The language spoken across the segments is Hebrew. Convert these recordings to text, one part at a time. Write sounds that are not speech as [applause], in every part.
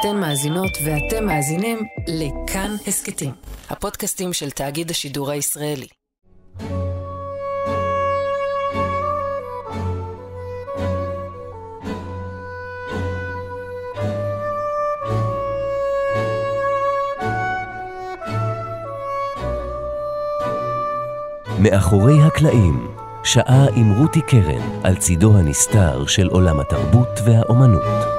אתן מאזינות ואתם מאזינים לכאן הסכתים, הפודקאסטים של תאגיד השידור הישראלי. מאחורי הקלעים, שעה עם רותי קרן על צידו הנסתר של עולם התרבות והאומנות.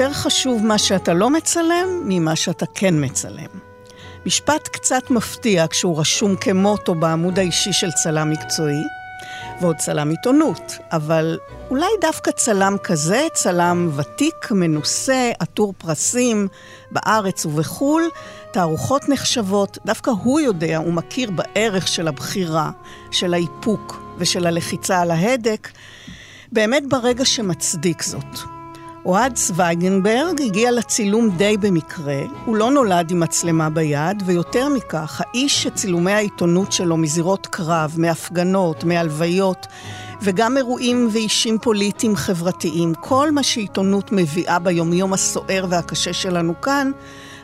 יותר חשוב מה שאתה לא מצלם ממה שאתה כן מצלם. משפט קצת מפתיע כשהוא רשום כמוטו בעמוד האישי של צלם מקצועי, ועוד צלם עיתונות, אבל אולי דווקא צלם כזה, צלם ותיק, מנוסה, עטור פרסים, בארץ ובחו"ל, תערוכות נחשבות, דווקא הוא יודע, הוא מכיר בערך של הבחירה, של האיפוק ושל הלחיצה על ההדק, באמת ברגע שמצדיק זאת. אוהד צוויגנברג הגיע לצילום די במקרה, הוא לא נולד עם מצלמה ביד, ויותר מכך, האיש שצילומי העיתונות שלו מזירות קרב, מהפגנות, מהלוויות, וגם אירועים ואישים פוליטיים חברתיים, כל מה שעיתונות מביאה ביומיום הסוער והקשה שלנו כאן,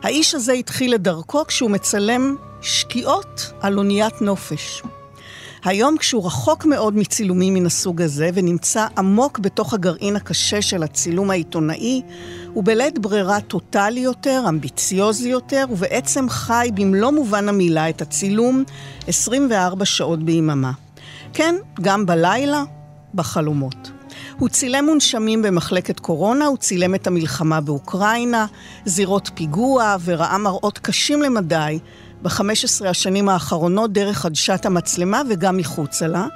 האיש הזה התחיל את דרכו כשהוא מצלם שקיעות על אוניית נופש. היום כשהוא רחוק מאוד מצילומים מן הסוג הזה ונמצא עמוק בתוך הגרעין הקשה של הצילום העיתונאי, הוא בלית ברירה טוטאלי יותר, אמביציוזי יותר, ובעצם חי במלוא מובן המילה את הצילום 24 שעות ביממה. כן, גם בלילה, בחלומות. הוא צילם מונשמים במחלקת קורונה, הוא צילם את המלחמה באוקראינה, זירות פיגוע, וראה מראות קשים למדי ב-15 השנים האחרונות דרך עדשת המצלמה וגם מחוצה לה,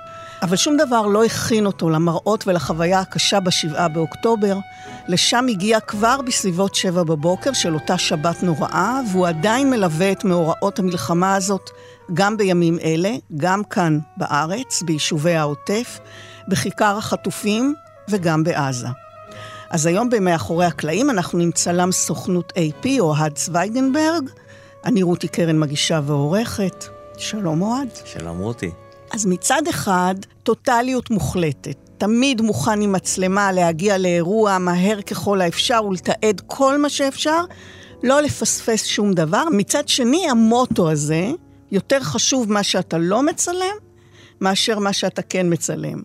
אבל שום דבר לא הכין אותו למראות ולחוויה הקשה בשבעה באוקטובר. לשם הגיע כבר בסביבות שבע בבוקר של אותה שבת נוראה, והוא עדיין מלווה את מאורעות המלחמה הזאת גם בימים אלה, גם כאן בארץ, ביישובי העוטף, בכיכר החטופים וגם בעזה. אז היום במאחורי הקלעים אנחנו עם צלם סוכנות AP, אוהד צוויגנברג, אני רותי קרן מגישה ועורכת. שלום אוהד. שלום רותי. אז מצד אחד, טוטליות מוחלטת. תמיד מוכן עם מצלמה להגיע לאירוע מהר ככל האפשר ולתעד כל מה שאפשר, לא לפספס שום דבר. מצד שני, המוטו הזה, יותר חשוב מה שאתה לא מצלם, מאשר מה שאתה כן מצלם.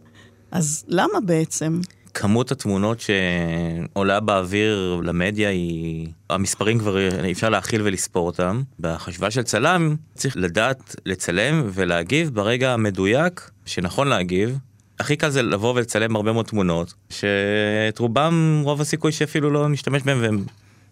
אז למה בעצם? כמות התמונות שעולה באוויר למדיה היא, המספרים כבר אי אפשר להכיל ולספור אותם. בחשיבה של צלם צריך לדעת לצלם ולהגיב ברגע המדויק שנכון להגיב. הכי קל זה לבוא ולצלם הרבה מאוד תמונות, שאת רובם רוב הסיכוי שאפילו לא נשתמש בהם והם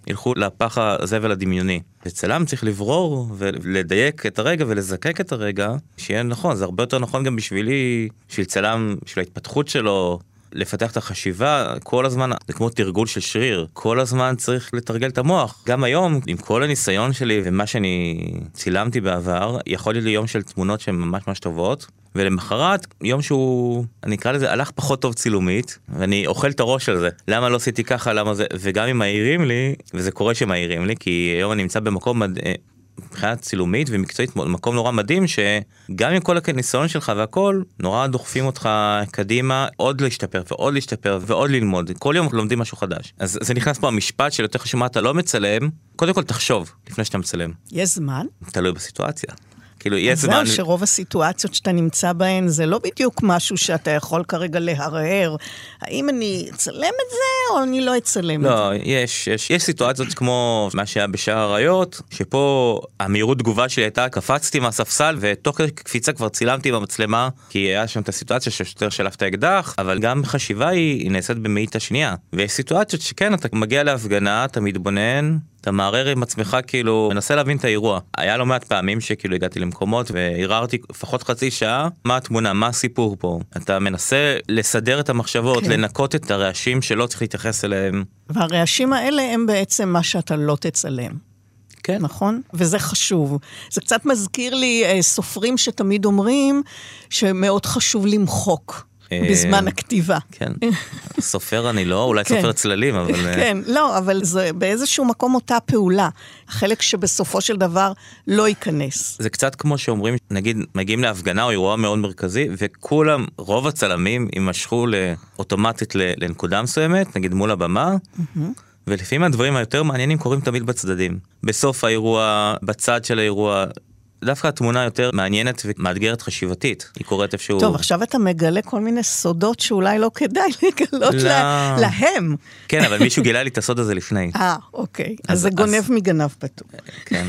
ילכו לפח הזבל הדמיוני. וצלם צריך לברור ולדייק את הרגע ולזקק את הרגע, שיהיה נכון, זה הרבה יותר נכון גם בשבילי, בשביל צלם, בשביל ההתפתחות שלו, לפתח את החשיבה כל הזמן זה כמו תרגול של שריר כל הזמן צריך לתרגל את המוח. גם היום עם כל הניסיון שלי ומה שאני צילמתי בעבר יכול להיות לי יום של תמונות שהן ממש ממש טובות ולמחרת יום שהוא אני אקרא לזה הלך פחות טוב צילומית ואני אוכל את הראש על זה. למה לא עשיתי ככה? למה זה? וגם אם מעירים לי וזה קורה שמעירים לי כי היום אני נמצא במקום מד... מבחינה צילומית ומקצועית מקום נורא מדהים שגם עם כל הניסיון שלך והכל נורא דוחפים אותך קדימה עוד להשתפר ועוד להשתפר ועוד ללמוד כל יום לומדים משהו חדש אז זה נכנס פה המשפט של יותר חשוב מה אתה לא מצלם קודם כל תחשוב לפני שאתה מצלם. יש זמן? תלוי בסיטואציה. כאילו יש זמן... זהו, שרוב הסיטואציות שאתה נמצא בהן זה לא בדיוק משהו שאתה יכול כרגע להרהר. האם אני אצלם את זה או אני לא אצלם לא, את זה? לא, יש, יש, יש סיטואציות כמו מה שהיה בשער האריות, שפה המהירות תגובה שלי הייתה, קפצתי מהספסל ותוך כדי קפיצה כבר צילמתי במצלמה, כי היה שם את הסיטואציה שהשוטר שלף את האקדח, אבל גם חשיבה היא, היא נעשית במאית השנייה. ויש סיטואציות שכן, אתה מגיע להפגנה, אתה מתבונן, אתה מערער עם עצמך כאילו מנסה להבין את האירוע היה לא מעט פעמים שכאילו הגעתי למקומות וערערתי לפחות חצי שעה מה התמונה מה הסיפור פה אתה מנסה לסדר את המחשבות כן. לנקות את הרעשים שלא צריך להתייחס אליהם. והרעשים האלה הם בעצם מה שאתה לא תצלם. כן. נכון? וזה חשוב. זה קצת מזכיר לי אה, סופרים שתמיד אומרים שמאוד חשוב למחוק. אה, בזמן הכתיבה. כן. סופר אני לא, אולי כן. סופר צללים, אבל... אה, כן, לא, אבל זה באיזשהו מקום אותה פעולה. החלק שבסופו של דבר לא ייכנס. זה קצת כמו שאומרים, נגיד, מגיעים להפגנה או אירוע מאוד מרכזי, וכולם, רוב הצלמים יימשכו אוטומטית לנקודה מסוימת, נגיד מול הבמה, ולפעמים הדברים היותר מעניינים קורים תמיד בצדדים. בסוף האירוע, בצד של האירוע, דווקא התמונה יותר מעניינת ומאתגרת חשיבתית. היא קורית איפשהו... טוב, עכשיו אתה מגלה כל מיני סודות שאולי לא כדאי [laughs] לגלות לא. לה- להם. כן, אבל מישהו גילה לי את הסוד הזה לפני. [laughs] אה, אוקיי. אז אז- זה גונב אז- מגנב פתוח. כן,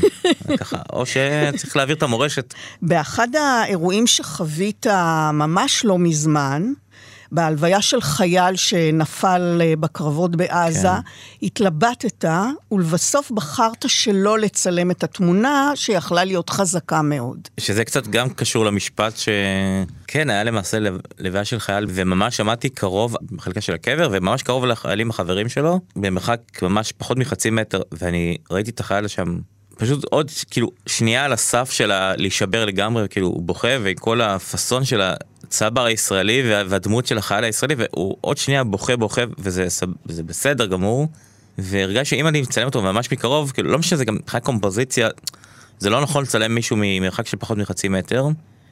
ככה. או שצריך להעביר את המורשת. באחד האירועים שחווית ממש לא מזמן, בהלוויה של חייל שנפל אה, בקרבות בעזה, כן. התלבטת ולבסוף בחרת שלא לצלם את התמונה שיכלה להיות חזקה מאוד. שזה קצת גם קשור למשפט שכן היה למעשה לוויה של חייל וממש עמדתי קרוב בחלקה של הקבר וממש קרוב לחיילים החברים שלו במרחק ממש פחות מחצי מטר ואני ראיתי את החייל שם פשוט עוד כאילו שנייה על הסף של להישבר לגמרי כאילו הוא בוכה וכל הפאסון של הצבר הישראלי וה- והדמות של החייל הישראלי והוא עוד שנייה בוכה בוכה וזה זה בסדר גמור. והרגשתי שאם אני מצלם אותו ממש מקרוב כאילו לא משנה זה גם מבחינת קומפוזיציה זה לא נכון לצלם מישהו ממרחק של פחות מחצי מטר.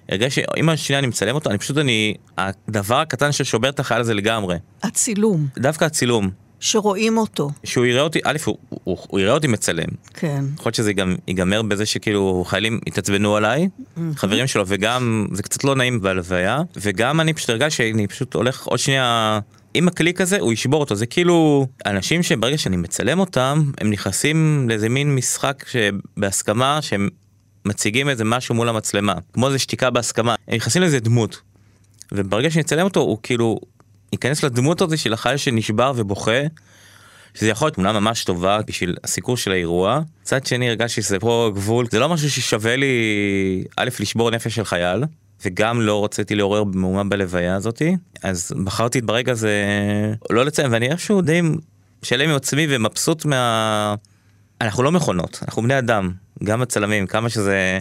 הרגשתי שאם השנייה אני מצלם אותו אני פשוט אני הדבר הקטן ששובר את החייל הזה לגמרי הצילום, דווקא הצילום שרואים אותו, שהוא יראה אותי א' הוא, הוא, הוא יראה אותי מצלם כן. יכול להיות שזה גם ייגמר בזה שכאילו חיילים יתעצבנו עליי חברים שלו וגם זה קצת לא נעים בהלוויה וגם אני פשוט הרגשתי שאני פשוט הולך עוד שנייה. עם הקליק הזה הוא ישבור אותו זה כאילו אנשים שברגע שאני מצלם אותם הם נכנסים לאיזה מין משחק שבהסכמה שהם מציגים איזה משהו מול המצלמה כמו איזה שתיקה בהסכמה הם נכנסים לאיזה דמות. וברגע שאני אצלם אותו הוא כאילו ייכנס לדמות הזאת של החייל שנשבר ובוכה. שזה יכול להיות תמונה ממש טובה בשביל הסיקור של האירוע. מצד שני הרגשתי שזה פה גבול, זה לא משהו ששווה לי א' לשבור נפש של חייל, וגם לא רציתי לעורר מהומה בלוויה הזאתי, אז בחרתי ברגע הזה לא לציין, ואני איכשהו די שלם עם עצמי ומבסוט מה... אנחנו לא מכונות, אנחנו בני אדם, גם הצלמים, כמה שזה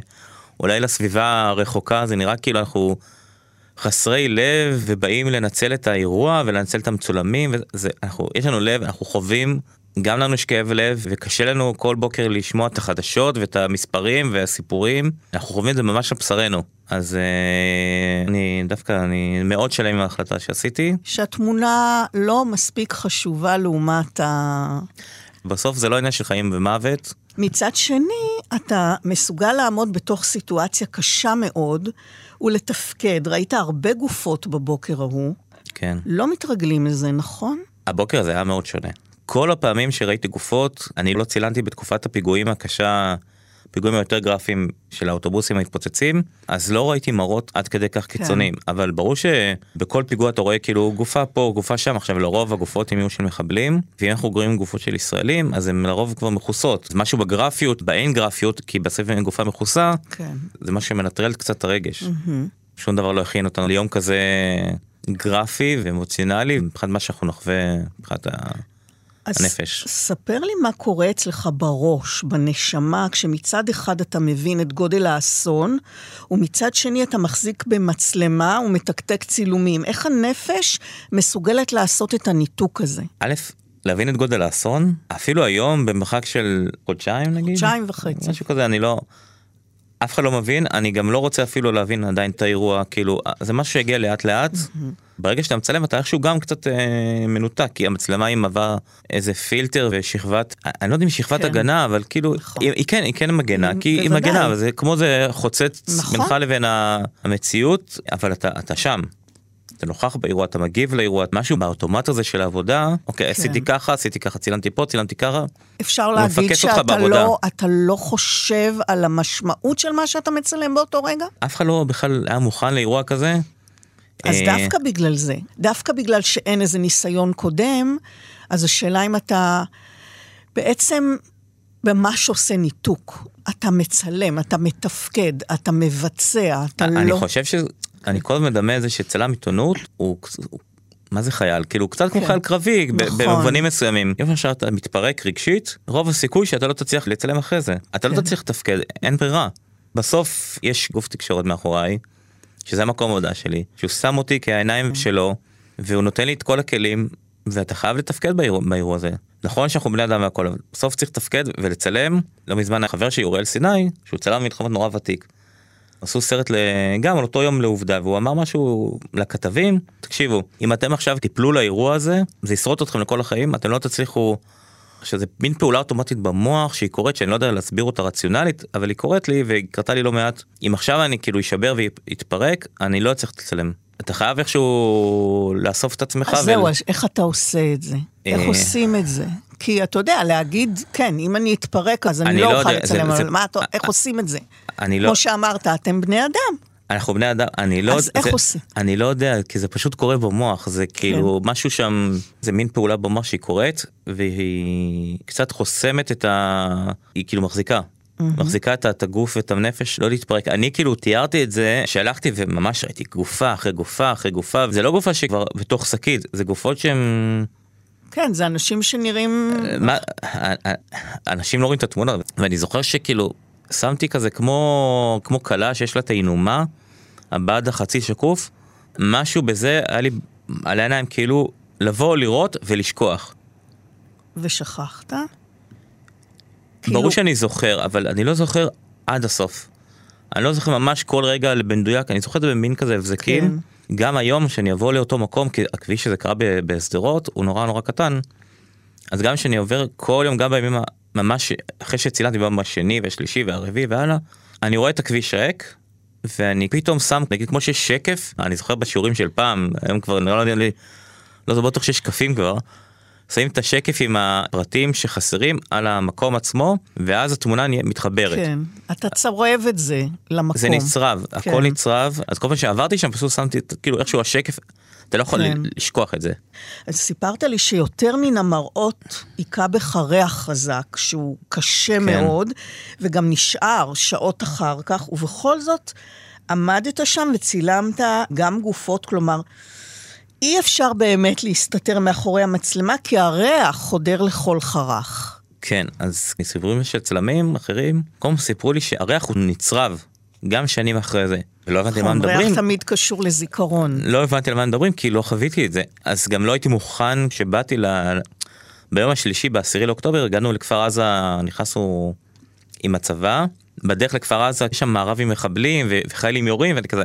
אולי לסביבה הרחוקה זה נראה כאילו אנחנו חסרי לב ובאים לנצל את האירוע ולנצל את המצולמים וזה אנחנו יש לנו לב אנחנו חווים גם לנו יש כאב לב וקשה לנו כל בוקר לשמוע את החדשות ואת המספרים והסיפורים. אנחנו חווים את זה ממש על בשרנו. אז אה, אני דווקא אני מאוד שלם עם ההחלטה שעשיתי. שהתמונה לא מספיק חשובה לעומת ה... בסוף זה לא עניין של חיים ומוות. מצד שני, אתה מסוגל לעמוד בתוך סיטואציה קשה מאוד ולתפקד. ראית הרבה גופות בבוקר ההוא, כן לא מתרגלים לזה, נכון? הבוקר הזה היה מאוד שונה. כל הפעמים שראיתי גופות, אני לא צילנתי בתקופת הפיגועים הקשה, פיגועים היותר גרפיים של האוטובוסים המתפוצצים, אז לא ראיתי מראות עד כדי כך קיצוניים. אבל ברור שבכל פיגוע אתה רואה כאילו גופה פה, גופה שם, עכשיו לרוב הגופות הם יהיו של מחבלים, ואם אנחנו רואים גופות של ישראלים, אז הן לרוב כבר מכוסות. זה משהו בגרפיות, באין גרפיות, כי בסוף אם גופה מכוסה, כן. זה מה שמנטרל קצת את הרגש. שום דבר לא הכין אותנו ליום כזה גרפי ואמוציונלי מבחינת מה שאנחנו נחווה מבחינת ה... אז הנפש. ספר לי מה קורה אצלך בראש, בנשמה, כשמצד אחד אתה מבין את גודל האסון, ומצד שני אתה מחזיק במצלמה ומתקתק צילומים. איך הנפש מסוגלת לעשות את הניתוק הזה? א', להבין את גודל האסון, אפילו היום במרחק של חודשיים נגיד, חודשיים וחצי. משהו כזה, אני לא, אף אחד לא מבין, אני גם לא רוצה אפילו להבין עדיין את האירוע, כאילו, זה משהו שהגיע לאט לאט, ברגע שאתה מצלם אתה איכשהו גם קצת אה, מנותק, כי המצלמה היא מהווה איזה פילטר ושכבת, אני לא יודע אם שכבת כן. הגנה, אבל כאילו, נכון. היא, היא כן, היא כן מגנה, כי היא. מגנה, אבל זה כמו זה חוצץ נכון. בינך לבין המציאות, אבל אתה, אתה שם. אתה נוכח באירוע, אתה מגיב לאירוע, משהו באוטומט הזה של העבודה, אוקיי, כן. עשיתי ככה, עשיתי ככה, צילמתי פה, צילמתי ככה, אפשר להגיד שאתה. לא, אתה לא חושב על המשמעות של מה שאתה מצלם באותו רגע? אף אחד לא בכלל היה מוכן לאירוע כזה. אז אה, דווקא בגלל זה, דווקא בגלל שאין איזה ניסיון קודם, אז השאלה אם אתה בעצם ממש עושה ניתוק. אתה מצלם, אתה מתפקד, אתה מבצע, אתה אני לא... חושב ש... אני כל הזמן מדמה את זה שצלם עיתונות הוא... הוא- מה זה חייל? כאילו הוא קצת כמו כן. חייל קרבי נכון. במובנים מסוימים. אם עכשיו אתה מתפרק רגשית, רוב הסיכוי שאתה לא תצליח לצלם אחרי זה. אתה לא כן. תצליח לתפקד, אין ברירה. בסוף יש גוף תקשורת מאחוריי, שזה המקום העבודה שלי, שהוא שם אותי כעיניים שלו, והוא נותן לי את כל הכלים, ואתה חייב לתפקד באירוע, באירוע הזה. נכון שאנחנו בני אדם והכל, אבל בסוף צריך לתפקד ולצלם. לא מזמן החבר שלי, אוראל סיני, שהוא צלם מלחמות נורא ותיק. עשו סרט גם על אותו יום לעובדה, והוא אמר משהו לכתבים, תקשיבו, אם אתם עכשיו תיפלו לאירוע הזה, זה ישרוד אתכם לכל החיים, אתם לא תצליחו שזה מין פעולה אוטומטית במוח שהיא קורית שאני לא יודע להסביר אותה רציונלית אבל היא קורית לי והיא קרתה לי לא מעט אם עכשיו אני כאילו אשבר ויתפרק אני לא צריך לצלם. אתה חייב איכשהו לאסוף את עצמך. אז זהו, איך אתה עושה את זה? איך אה, עושים את זה? כי אתה יודע, להגיד, כן, אם אני אתפרק אז אני, לא, לא אוכל לצלם, אבל מה, איך עושים את זה? אני לא... כמו שאמרת, אתם בני אדם. אנחנו בני אדם, אני לא... אז איך עושים? אני לא יודע, כי זה פשוט קורה במוח, זה כאילו כן. משהו שם, זה מין פעולה במוח שהיא קורית, והיא קצת חוסמת את ה... היא כאילו מחזיקה. Mm-hmm. מחזיקה את הגוף ואת הנפש לא להתפרק אני כאילו תיארתי את זה שהלכתי וממש ראיתי גופה אחרי גופה אחרי גופה זה לא גופה שכבר בתוך שקית זה גופות שהם. כן זה אנשים שנראים. מה, אנשים לא רואים את התמונה ואני זוכר שכאילו שמתי כזה כמו כמו כלה שיש לה את העינומה הבד החצי שקוף, משהו בזה היה לי על העיניים כאילו לבוא לראות ולשכוח. ושכחת? ברור כאילו... שאני זוכר, אבל אני לא זוכר עד הסוף. אני לא זוכר ממש כל רגע במדויק, אני זוכר את זה במין כזה הבזקים. כן. גם היום שאני אבוא לאותו מקום, כי הכביש הזה קרה בשדרות, הוא נורא נורא קטן. אז גם כשאני עובר כל יום, גם בימים ממש אחרי שצילמתי ביום השני והשלישי והרביעי והלאה, אני רואה את הכביש ריק, ואני פתאום שם, נגיד כמו שיש שקף, אני זוכר בשיעורים של פעם, היום כבר נראה לי, לא זה בטוח שיש שקפים כבר, שמים את השקף עם הפרטים שחסרים על המקום עצמו, ואז התמונה מתחברת. כן, אתה צורב את זה למקום. זה נצרב, כן. הכל נצרב, אז כל פעם שעברתי שם פשוט שמתי, כאילו איכשהו השקף, אתה לא יכול כן. לשכוח את זה. אז סיפרת לי שיותר מן המראות היכה בך ריח חזק, שהוא קשה כן. מאוד, וגם נשאר שעות אחר כך, ובכל זאת עמדת שם וצילמת גם גופות, כלומר, אי אפשר באמת להסתתר מאחורי המצלמה, כי הריח חודר לכל חרך. כן, אז מסיפורים של צלמים אחרים, קודם סיפרו לי שהריח הוא נצרב, גם שנים אחרי זה. ולא הבנתי על מה מדברים. ריח תמיד קשור לזיכרון. לא הבנתי על מה מדברים כי לא חוויתי את זה. אז גם לא הייתי מוכן כשבאתי ל... ביום השלישי, בעשירי לאוקטובר, הגענו לכפר עזה, נכנסנו עם הצבא. בדרך לכפר עזה יש שם מערב עם מחבלים וחיילים יורים ואני כזה.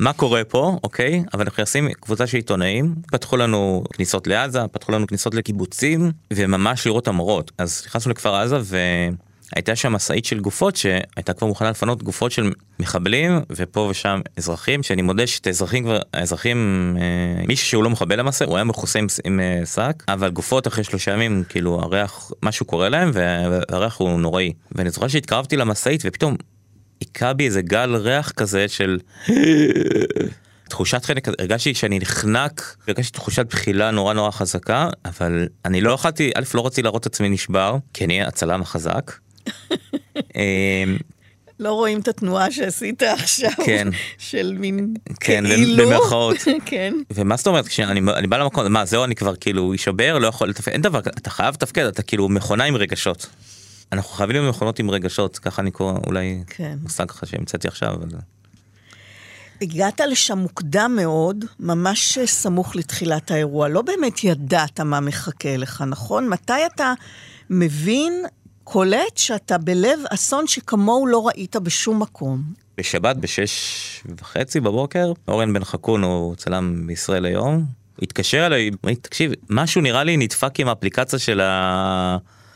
מה קורה פה אוקיי? אבל אנחנו עושים קבוצה של עיתונאים פתחו לנו כניסות לעזה פתחו לנו כניסות לקיבוצים וממש לראות המורות. אז נכנסנו לכפר עזה ו... הייתה שם משאית של גופות שהייתה כבר מוכנה לפנות גופות של מחבלים ופה ושם אזרחים שאני מודה שאת האזרחים כבר האזרחים אה, מישהו שהוא לא מחבל למעשה הוא היה מכוסה עם, עם אה, שק אבל גופות אחרי שלושה ימים כאילו הריח משהו קורה להם והריח הוא נוראי. ואני זוכר שהתקרבתי למשאית ופתאום היכה בי איזה גל ריח כזה של תחושת חלק הרגשתי שאני נחנק הרגשתי תחושת בחילה נורא נורא חזקה אבל אני לא יכולתי א' לא רציתי להראות את עצמי נשבר כי אני הצלם החזק. אמ, לא רואים את התנועה שעשית עכשיו, כן, של מין כן, כאילו, במרכאות, [laughs] כן, ומה זאת אומרת כשאני אני בא למקום, מה זהו אני כבר כאילו יישבר, לא יכול לתפקד, אין דבר, אתה חייב לתפקד, אתה כאילו מכונה עם רגשות. אנחנו חייבים להיות מכונות עם רגשות, ככה אני קורא, אולי כן. מושג לך שהמצאתי עכשיו. אבל... הגעת לשם מוקדם מאוד, ממש סמוך לתחילת האירוע, לא באמת ידעת מה מחכה לך, נכון? מתי אתה מבין קולט שאתה בלב אסון שכמוהו לא ראית בשום מקום. בשבת בשש וחצי בבוקר, אורן בן חכון הוא צלם בישראל היום, התקשר אליי, תקשיב, משהו נראה לי נדפק עם האפליקציה של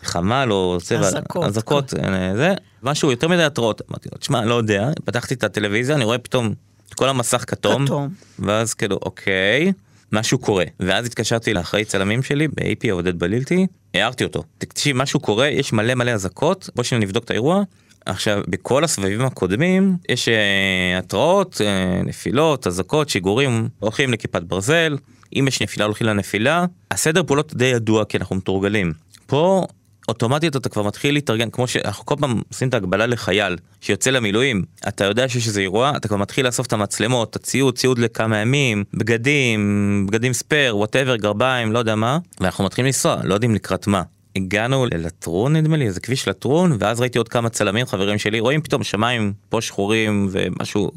החמ"ל או צבע, אזעקות, אזעקות. אה, זה, משהו יותר מדי התראות, אמרתי לו, תשמע, לא יודע, פתחתי את הטלוויזיה, אני רואה פתאום את כל המסך כתום, כתום, ואז כאילו, אוקיי. משהו קורה. ואז התקשרתי לאחראי צלמים שלי ב-AP עודד בלילתי הערתי אותו. תקשיב משהו קורה יש מלא מלא אזעקות בוא שניה נבדוק את האירוע. עכשיו בכל הסבבים הקודמים יש uh, התראות uh, נפילות אזעקות שיגורים הולכים לכיפת ברזל. אם יש נפילה הולכים לנפילה. הסדר פעולות די ידוע כי אנחנו מתורגלים. פה אוטומטית אתה כבר מתחיל להתארגן כמו שאנחנו כל פעם עושים את ההגבלה לחייל שיוצא למילואים אתה יודע שיש איזה אירוע אתה כבר מתחיל לאסוף את המצלמות את הציוד ציוד לכמה ימים בגדים בגדים spare whatever גרביים לא יודע מה ואנחנו מתחילים לנסוע לא יודעים לקראת מה. הגענו ללטרון נדמה לי איזה כביש לטרון ואז ראיתי עוד כמה צלמים חברים שלי רואים פתאום שמיים פה שחורים ומשהו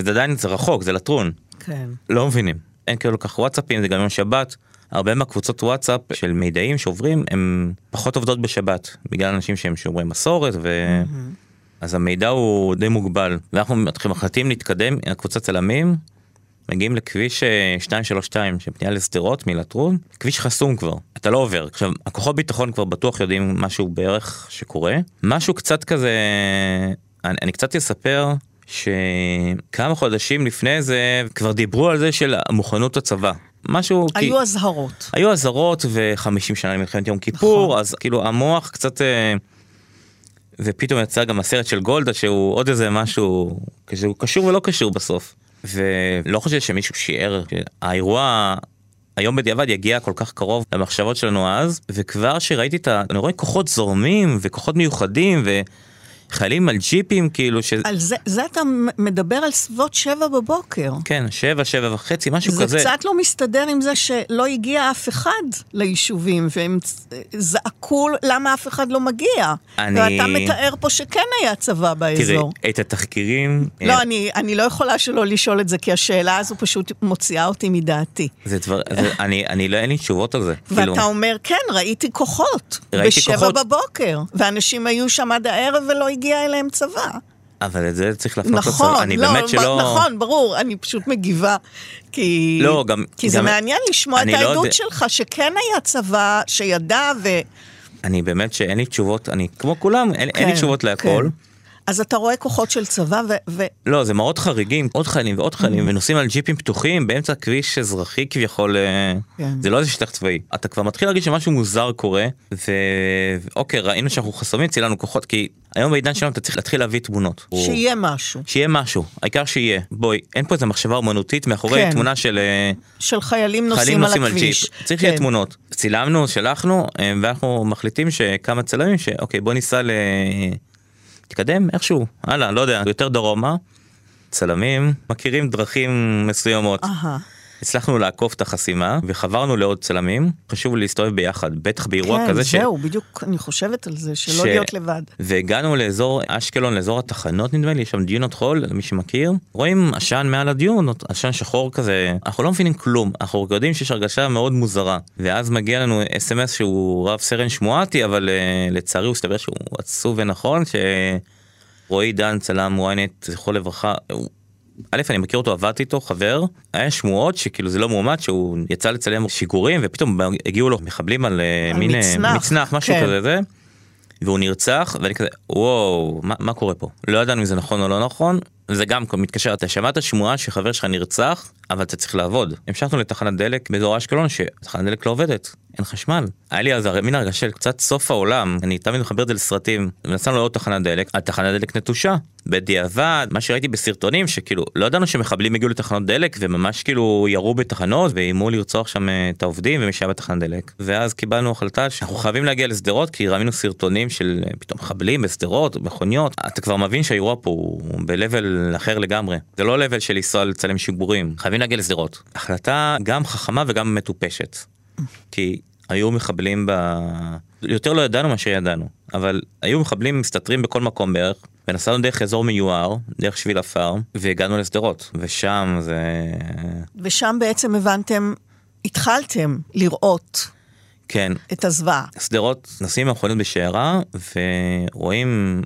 וזה עדיין, זה רחוק, זה לטרון. כן. לא מבינים. אין כאילו כך וואטסאפים, זה גם יום שבת. הרבה מהקבוצות וואטסאפ של מידעים שעוברים, הם פחות עובדות בשבת, בגלל אנשים שהם שומרי מסורת, ו... אז המידע הוא די מוגבל. ואנחנו מתחילים מחליטים להתקדם עם הקבוצת צלמים, מגיעים לכביש אה, 232 שפנייה לשדרות מלטרון, כביש חסום כבר, אתה לא עובר. עכשיו, הכוחות ביטחון כבר בטוח יודעים משהו בערך שקורה. משהו קצת כזה, אני, אני קצת אספר שכמה חודשים לפני זה כבר דיברו על זה של מוכנות הצבא. משהו היו כי... אזהרות. היו אזהרות ו-50 שנה למלחמת יום כיפור, נכון. אז כאילו המוח קצת... אה, ופתאום יצא גם הסרט של גולדה שהוא עוד איזה משהו שהוא קשור ולא קשור בסוף. ולא חושב שמישהו שיער האירוע היום בדיעבד יגיע כל כך קרוב למחשבות שלנו אז וכבר שראיתי את ה... אני רואה כוחות זורמים וכוחות מיוחדים וחיילים על ג'יפים כאילו ש... על זה, זה אתה מדבר על סביבות שבע בבוקר. כן שבע שבע וחצי משהו זה כזה. קצת לא מסתדר עם זה שלא הגיע אף אחד ליישובים, והם זעקו למה אף אחד לא מגיע. אני- ואתה מתאר פה שכן היה צבא תראי באזור. את התחקירים. לא, אה, אני, אני לא יכולה שלא לשאול את זה, כי השאלה הזו פשוט מוציאה אותי מדעתי. זה דבר, זה, אני, אני לא, אין לי תשובות על זה. כאילו, ואתה אומר, כן, ראיתי כוחות. ראיתי בשבע כוחות. בבוקר. ואנשים היו שם עד הערב ולא הגיע אליהם צבא. אבל את זה צריך להפנות לצבא. נכון, אני לא, באמת שלא... נכון, ברור, אני פשוט מגיבה, כי... לא, גם- כי זה גם- מעניין לשמוע את לא העדות יודע- שלך, שכן היה צבא שידע ו... אני באמת שאין לי תשובות, אני כמו כולם, אין, אין לי כן, תשובות להכל. כן. אז אתה רואה כוחות של צבא ו... ו... לא, זה מראות חריגים, עוד חיילים ועוד חיילים, ונוסעים על ג'יפים פתוחים באמצע כביש אזרחי כביכול, אה, כן. זה לא איזה שטח צבאי. אתה כבר מתחיל להרגיש שמשהו מוזר קורה, ואוקיי, ראינו שאנחנו חסומים, צילמנו כוחות, כי היום בעידן שלנו אתה צריך להתחיל להביא תמונות. שיהיה משהו. שיהיה משהו, העיקר שיהיה. בואי, אין פה איזה מחשבה אומנותית מאחורי כן. תמונה של אה, של חיילים נוסעים חיילים על נוסעים על ג'יפ. הכביש. צריך שיהיה כן. תמונות. צילמנו, שלחנו, אה, ואנחנו מחליטים שכמה צלמים, שאוקיי, בוא ניסע ל... תתקדם איכשהו, הלאה, לא יודע, יותר דרומה. צלמים מכירים דרכים מסוימות. אהה. הצלחנו לעקוף את החסימה וחברנו לעוד צלמים. חשוב להסתובב ביחד, בטח באירוע כן, כזה ש... זהו, בדיוק אני חושבת על זה, שלא ש- להיות לבד. והגענו לאזור אשקלון, לאזור התחנות נדמה לי, יש שם דיונות חול, למי שמכיר. רואים עשן מעל הדיונות, עשן שחור כזה, אנחנו לא מבינים כלום, אנחנו יודעים שיש הרגשה מאוד מוזרה. ואז מגיע לנו אס.אם.אס שהוא רב סרן שמואטי, אבל uh, לצערי הוא הסתבר שהוא עצוב ונכון, שרועי דן צלם ynet, זכרו לברכה, הוא... א', אני מכיר אותו, עבדתי איתו, חבר, היה שמועות שכאילו זה לא מועמד, שהוא יצא לצלם שיגורים, ופתאום הגיעו לו מחבלים על, אה, על מין אה, מצנח. מצנח, משהו כן. כזה, זה. והוא נרצח ואני כזה וואו מה, מה קורה פה לא ידענו אם זה נכון או לא נכון זה גם מתקשר אתה שמעת שמועה שחבר שלך נרצח אבל אתה צריך לעבוד המשכנו לתחנת דלק באזור אשקלון שתחנת דלק לא עובדת אין חשמל. היה לי אז מין הרגשה של קצת סוף העולם. אני תמיד מחבר את זה לסרטים. ונסענו לעוד תחנת דלק התחנת דלק נטושה. בדיעבד מה שראיתי בסרטונים שכאילו לא ידענו שמחבלים הגיעו לתחנות דלק וממש כאילו ירו בתחנות ואיימו לרצוח שם אה, את העובדים ומי שהיה בתחנת דלק. ואז קיבלנו החלטה שאנחנו חייבים להגיע לשדרות כי ראינו סרטונים של אה, פתאום מחבלים בשדרות מכוניות. אתה כבר מבין שהאירוע פה הוא ב-level אחר לגמרי. זה לא level של לנסוע לצלם שיגורים. חייבים להגיע לשדרות. החלטה גם חכמה וגם מטופשת כי היו מחבלים ב... יותר לא ידענו מאשר ידענו אבל היו מחבלים מסתתרים בכל מקום בערך ונסענו דרך אזור מיוער דרך שביל עפר והגענו לשדרות ושם זה ושם בעצם הבנתם, התחלתם לראות כן את הזוועה. שדרות נסעים האחרונים בשיירה ורואים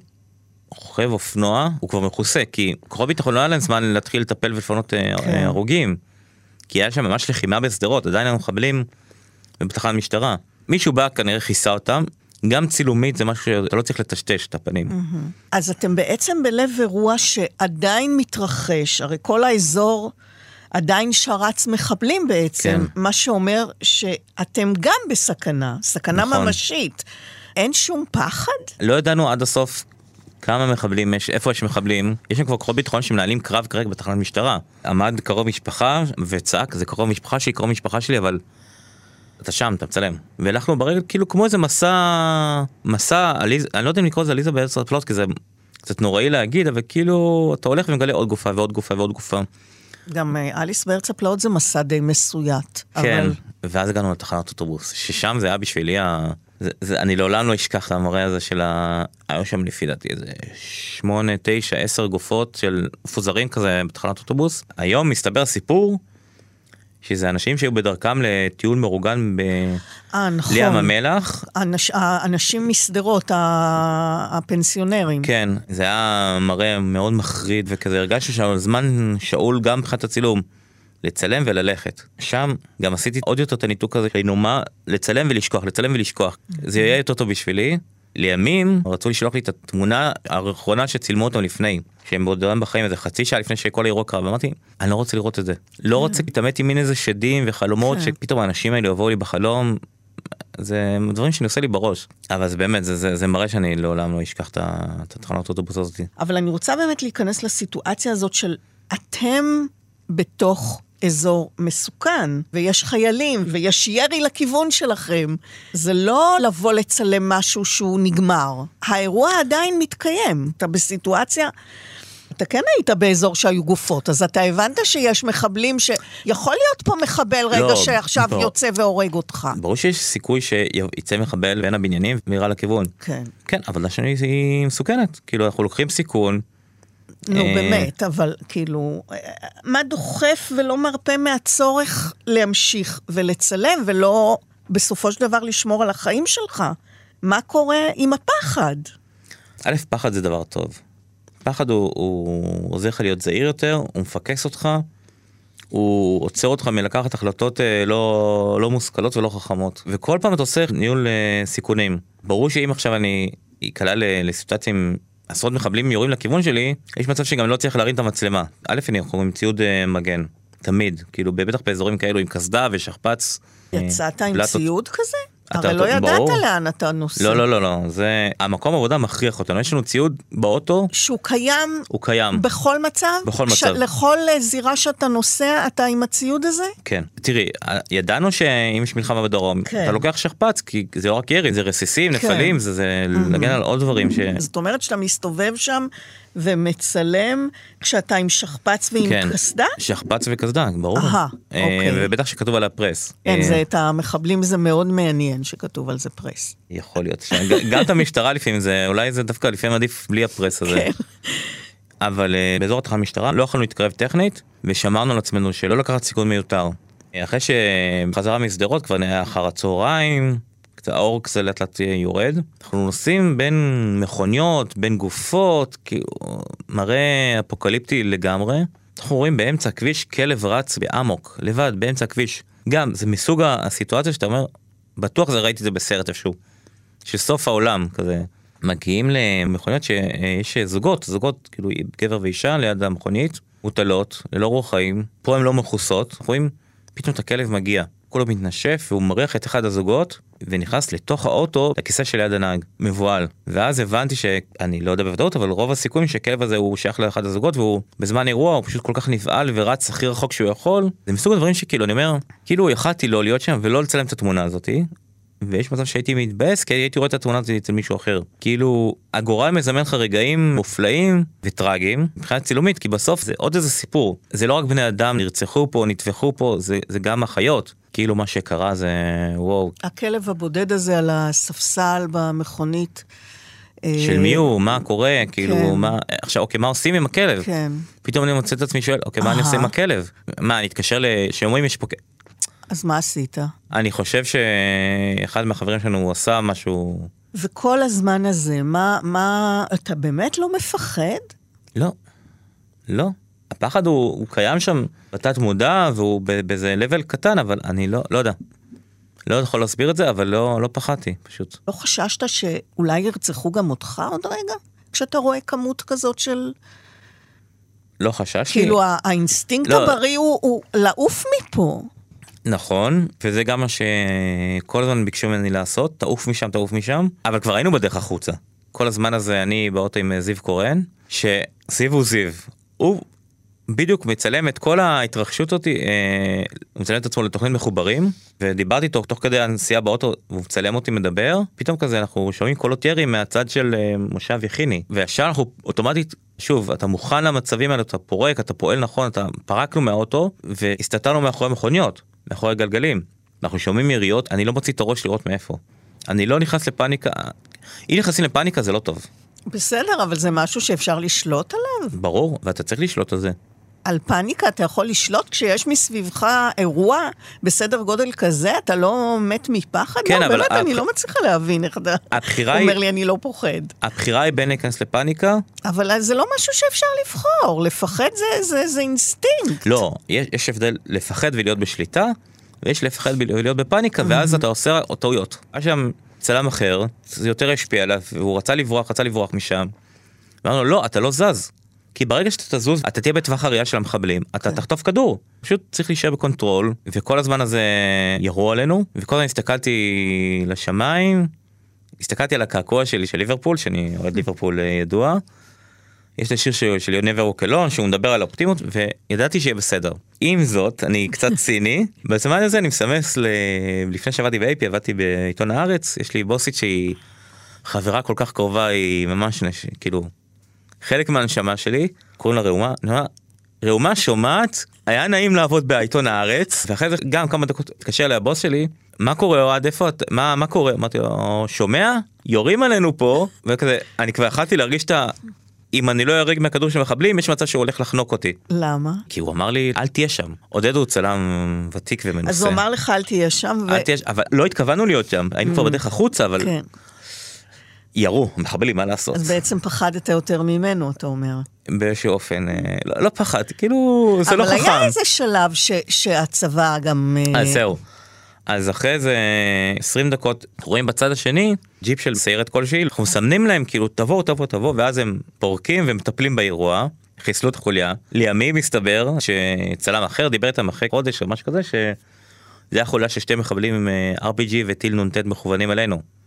רוכב אופנוע הוא כבר מכוסה כי כוחות ביטחון לא היה להם זמן להתחיל לטפל ולפנות אה, כן. הרוגים. כי היה שם ממש לחימה בשדרות עדיין היו בתחנת משטרה מישהו בא כנראה כיסה אותם גם צילומית זה משהו שאתה לא צריך לטשטש את הפנים. אז אתם בעצם בלב אירוע שעדיין מתרחש, הרי כל האזור עדיין שרץ מחבלים בעצם, כן. מה שאומר שאתם גם בסכנה, סכנה נכון. ממשית. אין שום פחד? לא ידענו עד הסוף כמה מחבלים יש, איפה יש מחבלים. יש שם כבר כוחות ביטחון שמנהלים קרב כרגע בתחנת משטרה. עמד קרוב משפחה וצעק, זה קרוב משפחה שלי, קרוב משפחה שלי, אבל אתה שם, אתה מצלם. והלכנו ברגל כאילו כמו איזה מסע, מסע, עליז, אני לא יודע אם לקרוא לזה עליזה בעשר פלוט, כי זה קצת נוראי להגיד, אבל כאילו אתה הולך ומגלה עוד גופה ועוד גופה ועוד גופה. גם אה, אליס בארץ הפלאות זה מסע די מסויט. כן, אבל ואז הגענו לתחנת אוטובוס, ששם זה היה בשבילי ה... זה, זה, אני לעולם לא אשכח את המראה הזה של ה... היו שם לפי דעתי איזה שמונה, תשע, עשר גופות של מפוזרים כזה בתחנת אוטובוס. היום מסתבר סיפור שזה אנשים שהיו בדרכם לטיול מאורגן ב... אה, נכון. לים המלח. אנש, האנשים משדרות, הפנסיונרים. כן, זה היה מראה מאוד מחריד וכזה הרגשתי שם זמן שאול גם מבחינת הצילום. לצלם וללכת. שם גם עשיתי עוד יותר את הניתוק הזה שהיינו מה לצלם ולשכוח, לצלם ולשכוח. זה יהיה יותר טוב בשבילי. לימים רצו לשלוח לי את התמונה האחרונה שצילמו אותם לפני, שהם בעודם בחיים איזה חצי שעה לפני שכל האירוע קרה, ואמרתי, אני לא רוצה לראות את זה. לא רוצה להתעמת עם מין איזה שדים וחלומות כן. שפתאום האנשים האלה יבואו לי בחלום. זה דברים שאני עושה לי בראש. אבל זה באמת, זה, זה, זה מראה שאני לעולם לא אשכח את התחנות אוטובוס הזאת. אבל אני רוצה באמת להיכנס לסיטואציה הזאת של אתם בתוך אזור מסוכן, ויש חיילים, ויש ירי לכיוון שלכם. זה לא לבוא לצלם משהו שהוא נגמר. האירוע עדיין מתקיים. אתה בסיטואציה... אתה כן היית באזור שהיו גופות, אז אתה הבנת שיש מחבלים ש... יכול להיות פה מחבל רגע לא, שעכשיו לא. יוצא והורג אותך. ברור שיש סיכוי שיצא מחבל בין הבניינים ויירה לכיוון. כן. כן, אבל השני היא מסוכנת. כאילו אנחנו לוקחים סיכון. נו, אה, באמת, אבל כאילו, מה דוחף ולא מרפה מהצורך להמשיך ולצלם, ולא בסופו של דבר לשמור על החיים שלך? מה קורה עם הפחד? א', פחד זה דבר טוב. פחד הוא, הוא עוזר לך להיות זהיר יותר, הוא מפקס אותך, הוא עוצר אותך מלקחת החלטות אה, לא, לא מושכלות ולא חכמות. וכל פעם אתה עושה ניהול אה, סיכונים. ברור שאם עכשיו אני אקלע לסיטואציה עם עשרות מחבלים יורים לכיוון שלי, יש מצב שגם לא צריך להרים את המצלמה. א', אני אנחנו עם ציוד אה, מגן. תמיד, כאילו בטח באזורים כאלו עם קסדה ושכפ"ץ. אה, יצאת עם. ציוד כזה? אתה- הרי לא ידעת ברור. לאן אתה נוסע. לא, לא, לא, לא, זה... המקום עבודה מכריח אותנו, יש לנו ציוד באוטו, שהוא קיים הוא קיים. בכל מצב? בכל ש- מצב. לכל אה, זירה שאתה נוסע, אתה עם הציוד הזה? כן. תראי, ידענו שאם יש מלחמה בדרום, כן. אתה לוקח שכפ"ץ, כי זה לא רק ירי, זה רסיסים, כן. נפלים, זה, זה להגן על עוד דברים ש... זאת אומרת שאתה מסתובב שם ומצלם כשאתה עם שכפ"ץ ועם כן. קסדה? שכפ"ץ וקסדה, ברור. אהה, אה, אוקיי. ובטח שכתוב על הפרס. כן, אה, זה את המחבלים זה מאוד מעניין שכתוב על זה פרס. יכול להיות. גם את המשטרה לפעמים זה, אולי זה דווקא לפעמים עדיף בלי הפרס הזה. כן. אבל אה, באזור התחנת המשטרה לא יכולנו להתקרב טכנית, ושמרנו על עצמנו שלא לקחת סיכון מיותר. אה, אחרי שחזרה משדרות כבר נהיה אחר הצהריים, האור קצת לאט לאט יורד, אנחנו נוסעים בין מכוניות, בין גופות, כאילו מראה אפוקליפטי לגמרי. אנחנו רואים באמצע הכביש כלב רץ באמוק, לבד, באמצע הכביש. גם, זה מסוג הסיטואציה שאתה אומר, בטוח זה ראיתי את זה בסרט איפשהו. של סוף העולם כזה. מגיעים למכוניות שיש זוגות, זוגות כאילו גבר ואישה ליד המכונית, מוטלות, ללא רוח חיים, פה הן לא מכוסות, רואים פתאום את הכלב מגיע, כולו מתנשף והוא מריח את אחד הזוגות ונכנס לתוך האוטו לכיסא שליד הנהג, מבוהל. ואז הבנתי שאני לא יודע בוודאות אבל רוב הסיכויים שהכלב הזה הוא שייך לאחד הזוגות והוא בזמן אירוע הוא פשוט כל כך נבהל ורץ הכי רחוק שהוא יכול. זה מסוג הדברים שכאילו אני אומר, כאילו יכלתי לא להיות שם ולא לצלם את התמונה הזאתי, ויש מצב שהייתי מתבאס כי הייתי רואה את התמונה הזאת אצל מישהו אחר. כאילו, הגורל מזמן לך רגעים מופלאים וטרגיים מבחינת צילומית, כי בסוף זה עוד איזה סיפור. זה לא רק בני אדם נרצחו פה, נטבחו פה, זה, זה גם החיות. כאילו מה שקרה זה וואו, הכלב הבודד הזה על הספסל במכונית. אה, של מי הוא, מה קורה, כאילו, כן. מה, עכשיו, אוקיי, מה עושים עם הכלב? כן. פתאום אני מוצא את עצמי שואל, אוקיי, מה אני. עושה עם הכלב? מה, אני אתקשר ל... שאומרים יש פה... אז מה עשית? אני חושב שאחד מהחברים שלנו עשה משהו... וכל הזמן הזה, מה, מה, אתה באמת לא מפחד? לא, לא. הפחד הוא, הוא קיים שם בתת מודע והוא באיזה level קטן, אבל אני לא, לא יודע. לא יכול להסביר את זה, אבל לא, לא פחדתי, פשוט. לא חששת שאולי ירצחו גם אותך עוד רגע? כשאתה רואה כמות כזאת של... לא חששתי. כאילו, האינסטינקט לא. הבריא הוא, הוא לעוף מפה. נכון, וזה גם מה שכל הזמן ביקשו ממני לעשות, תעוף משם, תעוף משם, אבל כבר היינו בדרך החוצה. כל הזמן הזה אני באוטו עם זיו קורן, שזיו הוא זיו. הוא בדיוק מצלם את כל ההתרחשות אותי, אה, הוא מצלם את עצמו לתוכנית מחוברים, ודיברתי איתו תוך כדי הנסיעה באוטו, והוא מצלם אותי מדבר, פתאום כזה אנחנו שומעים קולות ירי מהצד של אה, מושב יכיני, וישר אנחנו אוטומטית, שוב, אתה מוכן למצבים האלה, אתה פורק, אתה פועל נכון, אתה פרקנו מהאוטו, והסתתרנו מאחורי מכוניות, מאחורי גלגלים. אנחנו שומעים יריות, אני לא מוציא את הראש לראות מאיפה. אני לא נכנס לפאניקה, אם נכנסים לפאניקה זה לא טוב, בסדר, אבל זה משהו שאפשר לשלוט עליו. ברור, ואתה צריך לשלוט על זה. על פאניקה אתה יכול לשלוט כשיש מסביבך אירוע בסדר גודל כזה, אתה לא מת מפחד? כן, לא, אבל באמת, הבח- אני לא מצליחה להבין איך אתה אומר היא- לי, אני לא פוחד. הבחירה היא בין להיכנס לפאניקה, אבל זה לא משהו שאפשר לבחור, לפחד זה, זה, זה אינסטינקט. לא, יש, יש הבדל לפחד ולהיות בשליטה, ויש לפחד ולהיות בפאניקה, ואז אתה עושה טעויות. היה שם צלם אחר, זה יותר השפיע עליו, והוא רצה לברוח, רצה לברוח משם. ואמרנו לו, לא, אתה לא זז. כי ברגע שאתה תזוז, אתה תהיה בטווח הראייה של המחבלים, אתה תחטוף כדור. פשוט צריך להישאר ב control, וכל הזמן הזה ירו עלינו, וכל הזמן הסתכלתי לשמיים, הסתכלתי על הקעקוע שלי של ליברפול, שאני אוהד ליברפול אה, ידוע. יש לי שיר של, של יוני ורוקלון שהוא מדבר על אופטימיות וידעתי שיהיה בסדר. עם זאת אני קצת [laughs] ציני בזמן הזה אני מסמס ל... לפני שעבדתי ב-AP עבדתי בעיתון הארץ יש לי בוסית שהיא חברה כל כך קרובה היא ממש נש... כאילו חלק מהנשמה שלי קוראים לה ראומה. אומר, ראומה שומעת היה נעים לעבוד בעיתון הארץ ואחרי זה גם כמה דקות התקשר אליי הבוס שלי מה קורה אוהד איפה את מה מה קורה אמרתי לו שומע יורים עלינו פה וכזה אני כבר יכלתי להרגיש את ה... אם אני לא אהרג מהכדור של מחבלים יש מצב שהוא הולך לחנוק אותי למה? כי הוא אמר לי אל תהיה שם עודד הוא צלם ותיק ומנוסה. אז הוא אמר לך, אל תהיה שם, ו... אל תהיה, אבל לא התכוונו להיות שם היינו כבר בדרך החוצה אבל כן. ירו מחבלים מה לעשות אז בעצם פחדת יותר ממנו, אתה אומר. באיזשהו אופן אה, לא, לא פחדתי כאילו זה לא אבל חכם. היה איזה שלב ש... שהצבא גם... אה, אז זהו. אז אחרי איזה 20 דקות רואים בצד השני ג'יפ של סיירת כלשהי אנחנו מסמנים להם כאילו תבואו תבואו תבואו ואז הם פורקים ומטפלים באירוע. חיסלו את החוליה לימים מסתבר שצלם אחר דיבר איתם אחרי חודש או משהו כזה שזה היה חוליה של שתי מחבלים עם אה, RPG וטיל נ"ט מכוונים אלינו.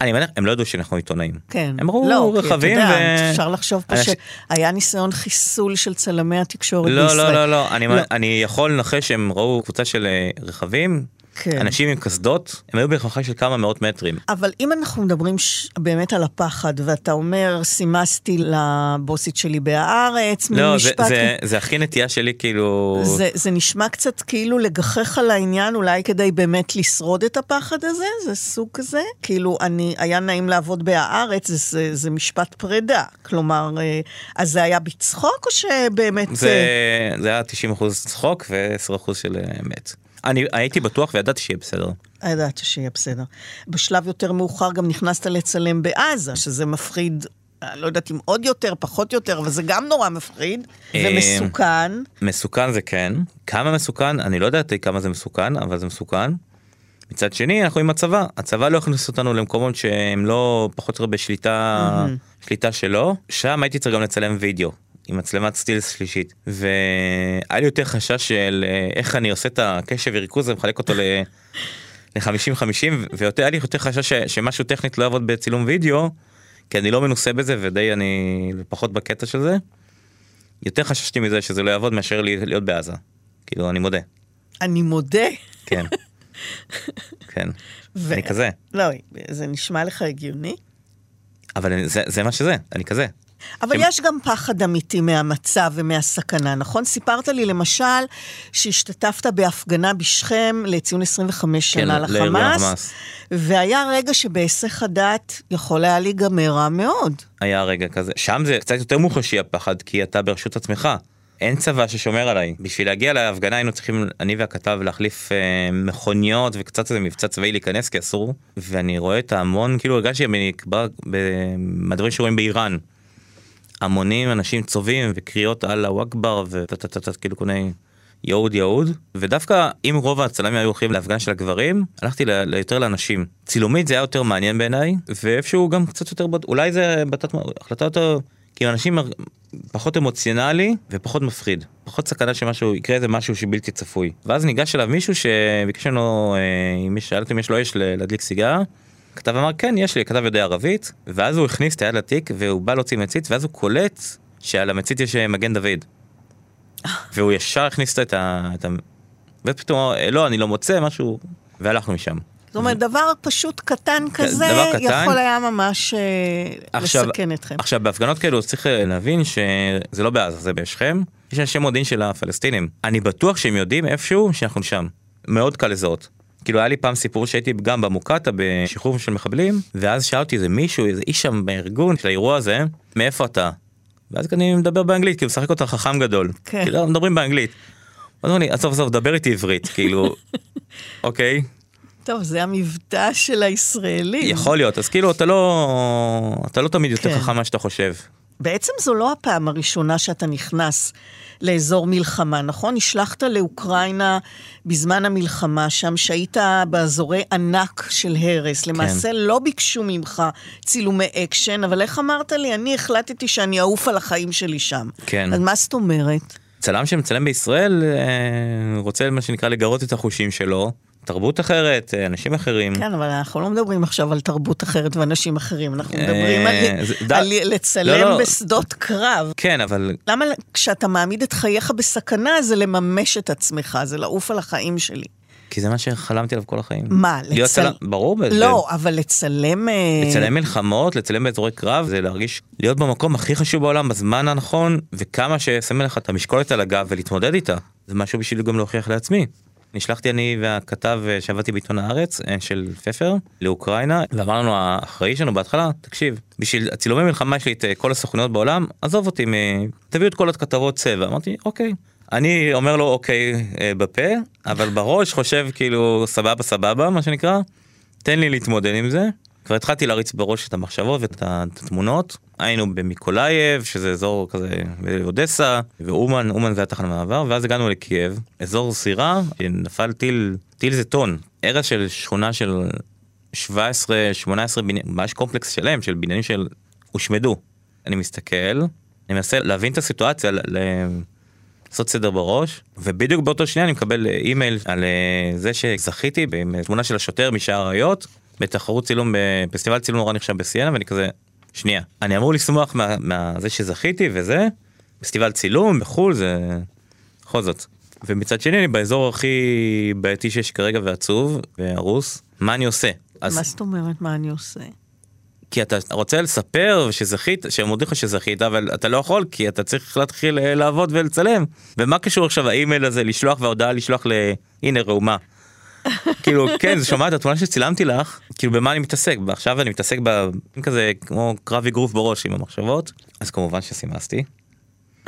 אני מניח הם לא ידעו שאנחנו עיתונאים. כן. הם ראו לא, רכבים ו... אפשר לחשוב פה שהיה ניסיון חיסול של צלמי התקשורת לא, בישראל. לא, לא, לא, אני, לא. אני יכול לנחש שהם ראו קבוצה של אה, רכבים, כן. אנשים עם קסדות, הם היו במרחק של כמה מאות מטרים. אבל אם אנחנו מדברים ש... באמת על הפחד, ואתה אומר, סימסתי לבוסית שלי בהארץ, מין לא, זה. זה, זה הכי נטייה שלי כאילו... זה, זה נשמע קצת כאילו לגחך על העניין, אולי כדי באמת לשרוד את הפחד הזה? זה סוג כזה? כאילו, אני, היה נעים לעבוד בהארץ, זה, זה, זה משפט פרידה. כלומר, אה, אז זה היה בצחוק, או שבאמת... זה, אה, זה היה 90 אחוז צחוק ו-10 אחוז של אה, אמת. אני הייתי בטוח וידעתי שיהיה בסדר. ידעת שיהיה בסדר. בשלב יותר מאוחר גם נכנסת לצלם בעזה, שזה מפחיד, אני לא יודעת אם עוד יותר, פחות יותר, אבל זה גם נורא מפחיד אה, ומסוכן. מסוכן זה כן. כמה מסוכן? אני לא יודעת כמה זה מסוכן, אבל זה מסוכן. מצד שני, אנחנו עם הצבא. הצבא לא הכניס אותנו למקומות שהם לא פחות או יותר בשליטה שליטה שלו. שם הייתי צריך גם לצלם וידאו. עם מצלמת סטילס שלישית והיה לי יותר חשש של אה, איך אני עושה את הקשב וריכוז ומחלק אותו ל-50-50 [laughs] ויותר היה לי יותר חשש ש- שמשהו טכנית לא יעבוד בצילום וידאו כי אני לא מנוסה בזה ודי אני פחות בקטע של זה. יותר חששתי מזה שזה לא יעבוד מאשר להיות בעזה. כאילו אני מודה. אני מודה. כן. [laughs] כן. ו- אני כזה. לא, זה נשמע לך הגיוני? אבל זה, זה מה שזה, אני כזה. אבל שמ- יש גם פחד אמיתי מהמצב ומהסכנה, נכון? סיפרת לי למשל שהשתתפת בהפגנה בשכם לציון 25 כן, שנה לחמאס. והיה רגע שבהיסח הדעת יכול היה להיגמר רע מאוד. היה רגע כזה. שם זה קצת יותר מוחשי הפחד כי אתה ברשות עצמך. אין צבא ששומר עליי. בשביל להגיע להפגנה היינו צריכים, אני והכתב, להחליף אה, מכוניות וקצת איזה מבצע צבאי להיכנס כי אסור. ואני רואה את ההמון, כאילו הרגשתי שאני כבר ב- מהדברים שרואים באיראן. המונים אנשים צובעים וקריאות אללה אכבר וטטטט כאילו מיני יהוד יהוד. ודווקא אם רוב הצלמים היו הולכים להפגנה של הגברים הלכתי ל- יותר לאנשים. צילומית זה היה יותר מעניין בעיניי ואיפשהו גם קצת יותר אולי זה בתת החלטה יותר כי אנשים פחות אמוציונלי ופחות מפחיד. פחות סכנה שמשהו יקרה איזה משהו שבלתי צפוי. ואז ניגש אליו מישהו שביקש ממנו אה, אם שאלתי אם יש לו אש להדליק סיגר כתב אמר כן יש לי כתב יודע ערבית ואז הוא הכניס את היד לתיק והוא בא להוציא מצית ואז הוא קולט שעל המצית יש אה, מגן דוד. [laughs] והוא ישר הכניס את ה... את ה... ופתאום אמר, לא אני לא מוצא משהו והלכנו משם. זאת אומרת, דבר פשוט קטן כזה, דבר קטן. יכול היה ממש אה, עכשיו- לסכן אתכם. עכשיו בהפגנות כאלו צריך אה, להבין שזה לא בעזה זה בשכם יש אנשי מודיעין של הפלסטינים אני בטוח שהם יודעים איפשהו שאנחנו שם מאוד קל לזהות כאילו היה לי פעם סיפור שהייתי גם במוקטעה בשחרור של מחבלים, ואז שאלתי איזה מישהו, איזה איש שם בארגון של האירוע הזה, מאיפה אתה? ואז אני מדבר באנגלית, כאילו משחק אותה חכם גדול. כן. כאילו מדברים באנגלית. אז אמרו לי, עזוב עזוב, דבר איתי עברית, כאילו, [laughs] אוקיי, טוב, זה המבטא של הישראלים. יכול להיות, אז כאילו אתה לא, אתה לא תמיד יותר כן. חכם ממה שאתה חושב. בעצם זו לא הפעם הראשונה שאתה נכנס לאזור מלחמה, נכון? נשלחת לאוקראינה בזמן המלחמה שם, שהיית באזורי ענק של הרס. כן. למעשה לא ביקשו ממך צילומי אקשן, אבל איך אמרת לי? אני החלטתי שאני אעוף על החיים שלי שם. כן. אז מה זאת אומרת? צלם שמצלם בישראל אה, רוצה מה שנקרא לגרות את החושים שלו, תרבות אחרת, אה, אנשים אחרים. כן, אבל אנחנו לא מדברים עכשיו על תרבות אחרת ואנשים אחרים, אנחנו אה, מדברים על, זה- ד- על לצלם לא, לא. בשדות קרב. כן, אבל למה כשאתה מעמיד את חייך בסכנה זה לממש את עצמך, זה לעוף על החיים שלי. כי זה מה שחלמתי עליו כל החיים. מה, להיות לצל- צלם, ברור. לא, אבל לצלם... אה, לצלם מלחמות, לצלם באזורי קרב, זה להרגיש להיות במקום הכי חשוב בעולם בזמן הנכון, וכמה ששמים לך את המשקולת על הגב ולהתמודד איתה. זה משהו בשביל גם להוכיח לעצמי. נשלחתי אני והכתב אה, שעבדתי בעיתון הארץ אה, של פפר לאוקראינה ואמר לנו האחראי שלנו בהתחלה תקשיב בשביל הצילומי מלחמה יש לי את אה, כל הסוכנויות בעולם עזוב אותי מ- תביאו את כל הכתבות צבע אמרתי אוקיי אני אומר לו אוקיי בפה אבל בראש חושב כאילו סבבה סבבה מה שנקרא תן לי להתמודד עם זה. כבר התחלתי להריץ בראש את המחשבות ואת התמונות. היינו במיקולייב, שזה אזור כזה באודסה, ואומן, אומן זה התחנה מעבר, ואז הגענו לקייב, אזור סירה, נפל טיל, טיל זה טון, הרס של שכונה של 17-18 בניינים, ממש קומפלקס שלם של בניינים שהושמדו. אני מסתכל, אני מנסה להבין את הסיטואציה, ל- לעשות סדר בראש, ובדיוק באותו שנייה אני מקבל אה, אימייל על אה, זה שזכיתי בתמונה של השוטר משער האריות, בתחרות צילום, בפסטיבל צילום נורא נחשב בסיינה, ואני כזה, שנייה, אני אמור לשמוח מה, מה זה שזכיתי וזה, פסטיבל צילום בחו"ל זה בכל זאת. ומצד שני אני באזור הכי בעייתי שיש כרגע ועצוב והרוס, מה אני עושה? אז מה זאת אומרת, מה אני עושה? כי אתה רוצה לספר שזכית, שהם מודיעים לך שזכית, אבל אתה לא יכול כי אתה צריך להתחיל אה, לעבוד ולצלם. ומה קשור עכשיו האימייל הזה לשלוח וההודעה לשלוח ל... הנה ראומה. כאילו כן, זה שומעת התמונה שצילמתי לך, כאילו במה אני מתעסק, ועכשיו אני מתעסק ב... כזה כמו קרב אגרוף בראש עם המחשבות, אז כמובן שסימסתי.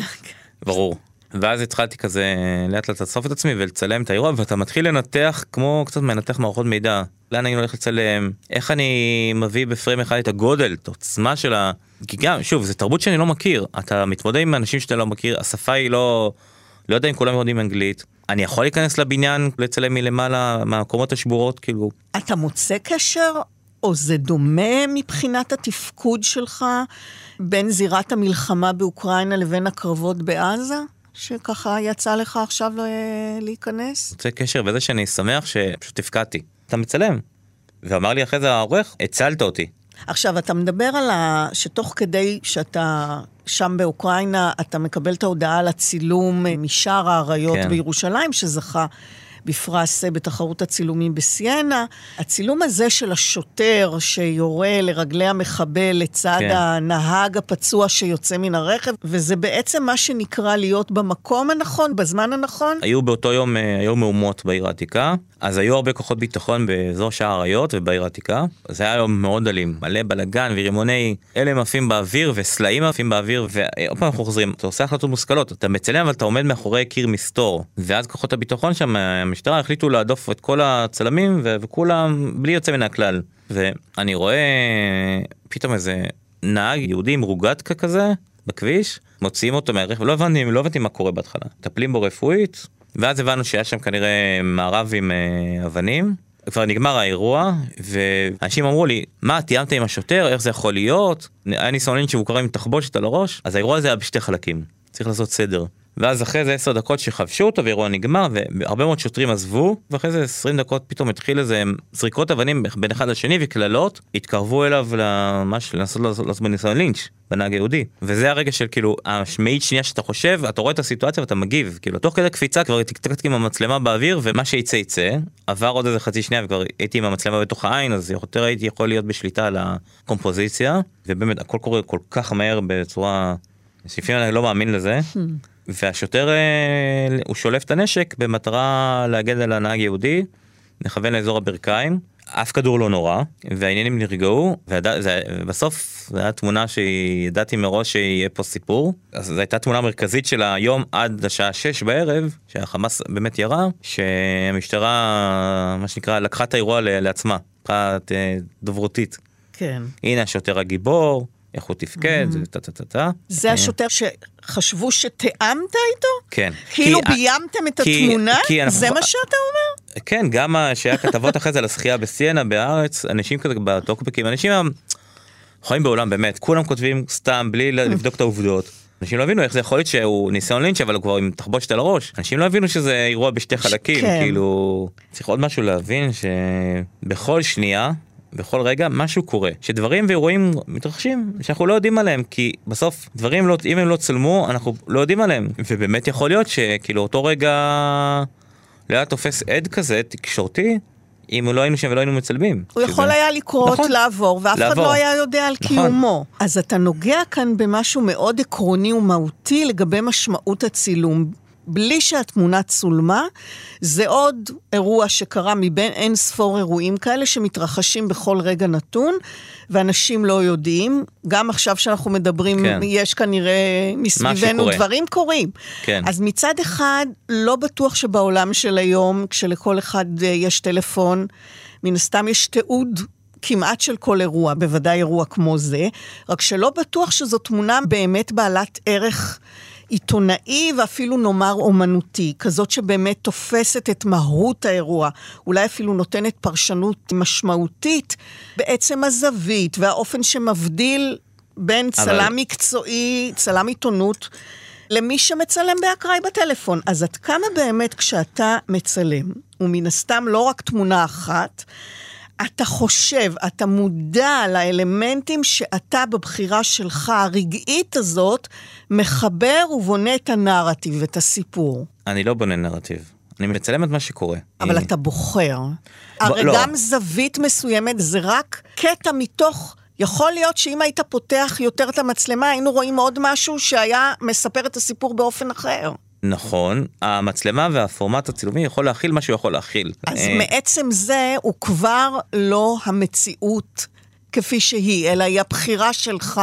[laughs] ברור. ואז התחלתי כזה לאט לאט לאסוף את עצמי ולצלם את האירוע ואתה מתחיל לנתח כמו קצת מנתח מערכות מידע. לאן אני הולך לצלם? איך אני מביא בפריים אחד את הגודל את העוצמה של ה... כי גם שוב זה תרבות שאני לא מכיר. אתה מתמודד עם אנשים שאתה לא מכיר השפה היא לא לא יודע אם כולם יודעים אנגלית אני יכול להיכנס לבניין לצלם מלמעלה מהקומות השבורות כאילו אתה מוצא קשר, או זה דומה מבחינת התפקוד שלך בין זירת המלחמה באוקראינה לבין הקרבות בעזה? שככה יצא לך עכשיו אה, להיכנס? יוצא קשר בזה שאני שמח שפשוט הפקדתי אתה מצלם. ואמר לי אחרי זה העורך הצלת אותי עכשיו, אתה מדבר על ה... שתוך כדי שאתה שם באוקראינה, אתה מקבל את ההודעה על הצילום אה, משער האריות כן. בירושלים, שזכה בפרס אה, בתחרות הצילומים בסיינה. הצילום הזה של השוטר שיורה לרגלי המחבל לצד כן. כן. הנהג הפצוע שיוצא מן הרכב, וזה בעצם מה שנקרא להיות במקום הנכון, בזמן הנכון. היו באותו יום, אה, היו מהומות בעיר העתיקה, אז היו הרבה כוחות ביטחון באזור שער האריות ובעיר העתיקה. זה היה יום מאוד אלים, מלא בלאגן ורימוני הלם עפים באוויר וסלעים עפים באוויר, ועוד פעם אנחנו חוזרים, אתה עושה החלטות מושכלות, אתה מצלם אבל אתה עומד מאחורי קיר מסתור, ואז כוחות הביטחון שם, המשטרה החליטו להדוף את כל הצלמים ו- וכולם בלי יוצא מן הכלל. ואני רואה פתאום איזה נהג יהודי עם רוגטקה כזה בכביש, מוציאים אותו מהרכב, לא הבנתי, לא הבנתי מה קורה בהתחלה, מטפלים בו רפואית, ואז הבנו שהיה שם כנראה מערב עם אה, אבנים. כבר נגמר האירוע ואנשים אמרו לי מה תיאמת עם השוטר? איך זה יכול להיות? היה שהוא קרא עם תחבושת על הראש. אז האירוע הזה היה בשתי חלקים. צריך לעשות סדר ואז אחרי זה 10 דקות שחבשו אותו והאירוע נגמר והרבה מאוד שוטרים עזבו ואחרי זה 20 דקות פתאום התחיל איזה זריקות אבנים בין אחד לשני וקללות התקרבו אליו למש לנסות לעשות בניסיון לינץ' בנהג היהודי. וזה הרגע של כאילו המאית שנייה שאתה חושב אתה רואה את הסיטואציה ואתה מגיב. כאילו תוך כדי קפיצה כבר טקטקתי עם המצלמה באוויר ומה שיצא יצא. עבר עוד איזה חצי שנייה וכבר הייתי עם המצלמה בתוך העין אז יותר הייתי יכול להיות בשליטה על הקומפוזיציה. ובאמת הכל קורה כל כך מהר בצורה שלפעמים אני לא מאמין לזה. והשוטר אה, הוא שולף את הנשק במטרה להגן על הנהג יהודי נכוון לאזור הברכיים, אף כדור לא נורא, והעניינים נרגעו, ובסוף זו הייתה תמונה שידעתי מראש שיהיה פה סיפור. אז זו הייתה תמונה מרכזית של היום עד השעה 6 בערב, שהחמאס באמת ירה, שהמשטרה, מה שנקרא, לקחה את האירוע לעצמה, מבחינת אה, דוברותית. כן. הנה השוטר הגיבור, איך הוא תפקד, טה טה טה טה. זה השוטר שחשבו שתיאמת איתו? כן. כאילו כי- ביימתם את כי- התמונה? כי אנחנו- זה מה שאתה אומר? כן, גם שהיה כתבות אחרי זה על השחייה בסיינה בארץ, אנשים כזה בטוקבקים, אנשים הם חיים בעולם באמת, כולם כותבים סתם בלי לבדוק את העובדות. אנשים לא הבינו איך זה יכול להיות שהוא ניסיון לינץ' אבל הוא כבר עם תחבושת על הראש. אנשים לא הבינו שזה אירוע בשתי חלקים, כן. כאילו... צריך עוד משהו להבין שבכל שנייה, בכל רגע, משהו קורה. שדברים ואירועים מתרחשים שאנחנו לא יודעים עליהם, כי בסוף דברים לא, אם הם לא צלמו, אנחנו לא יודעים עליהם. ובאמת יכול להיות שכאילו אותו רגע לא היה תופס עד כזה תקשורתי, אם לא היינו שם ולא היינו מצלמים. הוא שזה- יכול היה לקרות, נכון. לעבור, ואף אחד. לא היה יודע על נכון. קיומו. אז אתה נוגע כאן במשהו מאוד עקרוני ומהותי לגבי משמעות הצילום. בלי שהתמונה צולמה, זה עוד אירוע שקרה מבין אין ספור אירועים כאלה שמתרחשים בכל רגע נתון, ואנשים לא יודעים. גם עכשיו שאנחנו מדברים, כן. יש כנראה מסביבנו. דברים קורים. כן. אז מצד אחד, לא בטוח שבעולם של היום, כשלכל אחד אה, יש טלפון, מן הסתם יש תיעוד כמעט של כל אירוע, בוודאי אירוע כמו זה, רק שלא בטוח שזו תמונה באמת בעלת ערך עיתונאי ואפילו נאמר אומנותי, כזאת שבאמת תופסת את מהות האירוע, אולי אפילו נותנת פרשנות משמעותית בעצם הזווית והאופן שמבדיל בין אבל- צלם מקצועי, צלם עיתונות, למי שמצלם באקראי בטלפון. אז עד כמה באמת כשאתה מצלם, ומן הסתם לא רק תמונה אחת, אתה חושב, אתה מודע לאלמנטים שאתה בבחירה שלך, הרגעית הזאת, מחבר ובונה את הנרטיב, את הסיפור. אני לא בונה נרטיב, אני מצלם את מה שקורה. אבל אתה בוחר. הרי לא. גם זווית מסוימת זה רק קטע מתוך... יכול להיות שאם היית פותח יותר את המצלמה, היינו רואים עוד משהו שהיה מספר את הסיפור באופן אחר. נכון, המצלמה והפורמט הצילומי יכול להכיל מה שהוא יכול להכיל. אז אה, מעצם זה הוא כבר לא המציאות כפי שהיא, אלא היא הבחירה שלך.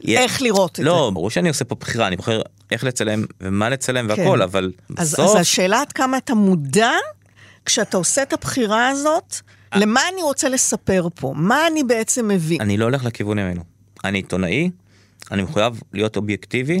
יה- איך לראות את לא, זה. ברור שאני עושה פה בחירה, אני בוחר איך לצלם ומה לצלם כן. והכל, אבל אז, בסוף... אז השאלה עד כמה אתה מודע, כשאתה עושה את הבחירה הזאת, למה אני רוצה לספר פה? מה אני בעצם מביא? אני לא הולך לכיוון ממנו. אני עיתונאי, אני מחויב להיות אובייקטיבי,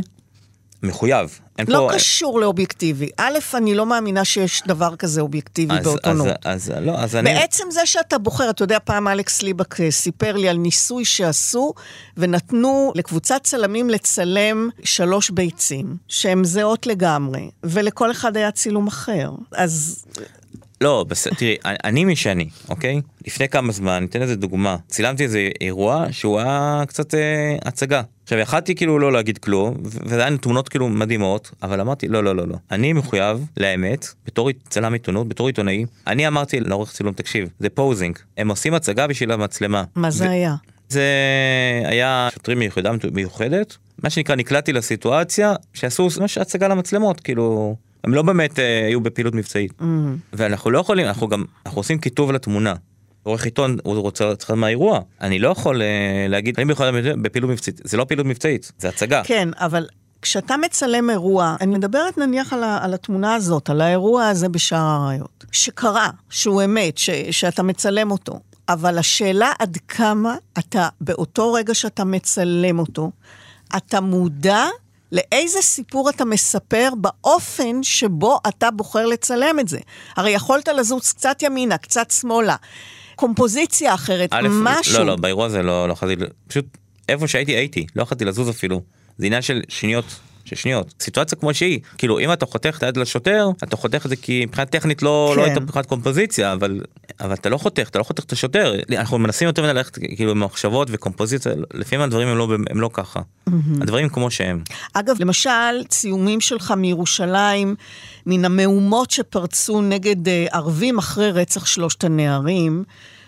מחויב. אין לא פה... קשור לאובייקטיבי. א', אני לא מאמינה שיש דבר כזה אובייקטיבי אז, באוטונות. אז, אז, לא, אז אני... בעצם זה שאתה בוחר, אתה יודע, פעם אלכס ליבק אה, סיפר לי על ניסוי שעשו, ונתנו לקבוצת צלמים לצלם שלוש ביצים, שהן זהות לגמרי, ולכל אחד היה צילום אחר. אז לא, בסדר, תראי, [laughs] אני- מי שאני, אוקיי? לפני כמה זמן, ניתן איזה דוגמה. צילמתי איזה אירוע שהוא היה קצת אה, הצגה. עכשיו, יכלתי כאילו לא להגיד כלום, וזה היה תמונות כאילו מדהימות, אבל אמרתי, לא, לא, לא, לא. אני מחויב לאמת, בתור צלם עיתונות, בתור עיתונאי. אני אמרתי לעורך צילום, תקשיב, זה פוזינג. הם עושים הצגה בשביל המצלמה. מה זה היה? זה היה שוטרים מיחידה מיוחדת, מה שנקרא נקלעתי לסיטואציה שעשו ממש הצגה למצלמות, כאילו, הם לא באמת אה, היו בפעילות מבצעית. Mm. ואנחנו לא יכולים, אנחנו גם, אנחנו עושים כיתוב לתמונה. עורך עיתון, הוא רוצה לצחק מהאירוע, אני לא יכול אה, להגיד, אני ביכולת בפעילות מבצעית, זה לא פעילות מבצעית, זה הצגה. כן, אבל כשאתה מצלם אירוע, אני מדברת נניח על, ה, על התמונה הזאת, על האירוע הזה בשער האריות, שקרה, שהוא אמת, ש, שאתה מצלם אותו, אבל השאלה עד כמה אתה, באותו רגע שאתה מצלם אותו, אתה מודע לאיזה סיפור אתה מספר באופן שבו אתה בוחר לצלם את זה. הרי יכולת לזוז קצת ימינה, קצת שמאלה, קומפוזיציה אחרת, א', משהו. לא, לא, באירוע הזה לא, לא יכולתי, פשוט איפה שהייתי הייתי, לא יכולתי לזוז אפילו. זה עניין של שניות, שניות. סיטואציה כמו שהיא, כאילו אם אתה חותך את היד לשוטר, אתה חותך את זה כי מבחינה טכנית לא, כן. לא הייתה מבחינת קומפוזיציה, אבל, אבל אתה לא חותך, אתה לא חותך את השוטר. אנחנו מנסים יותר מדי ללכת כאילו עם מחשבות וקומפוזיציה, לפעמים הדברים הם לא, הם לא ככה. הדברים כמו שהם. אגב, למשל, ציומים שלך מירושלים, מן המהומות שפרצו נגד אה, ערבים אחרי רצח שלושת הנערים,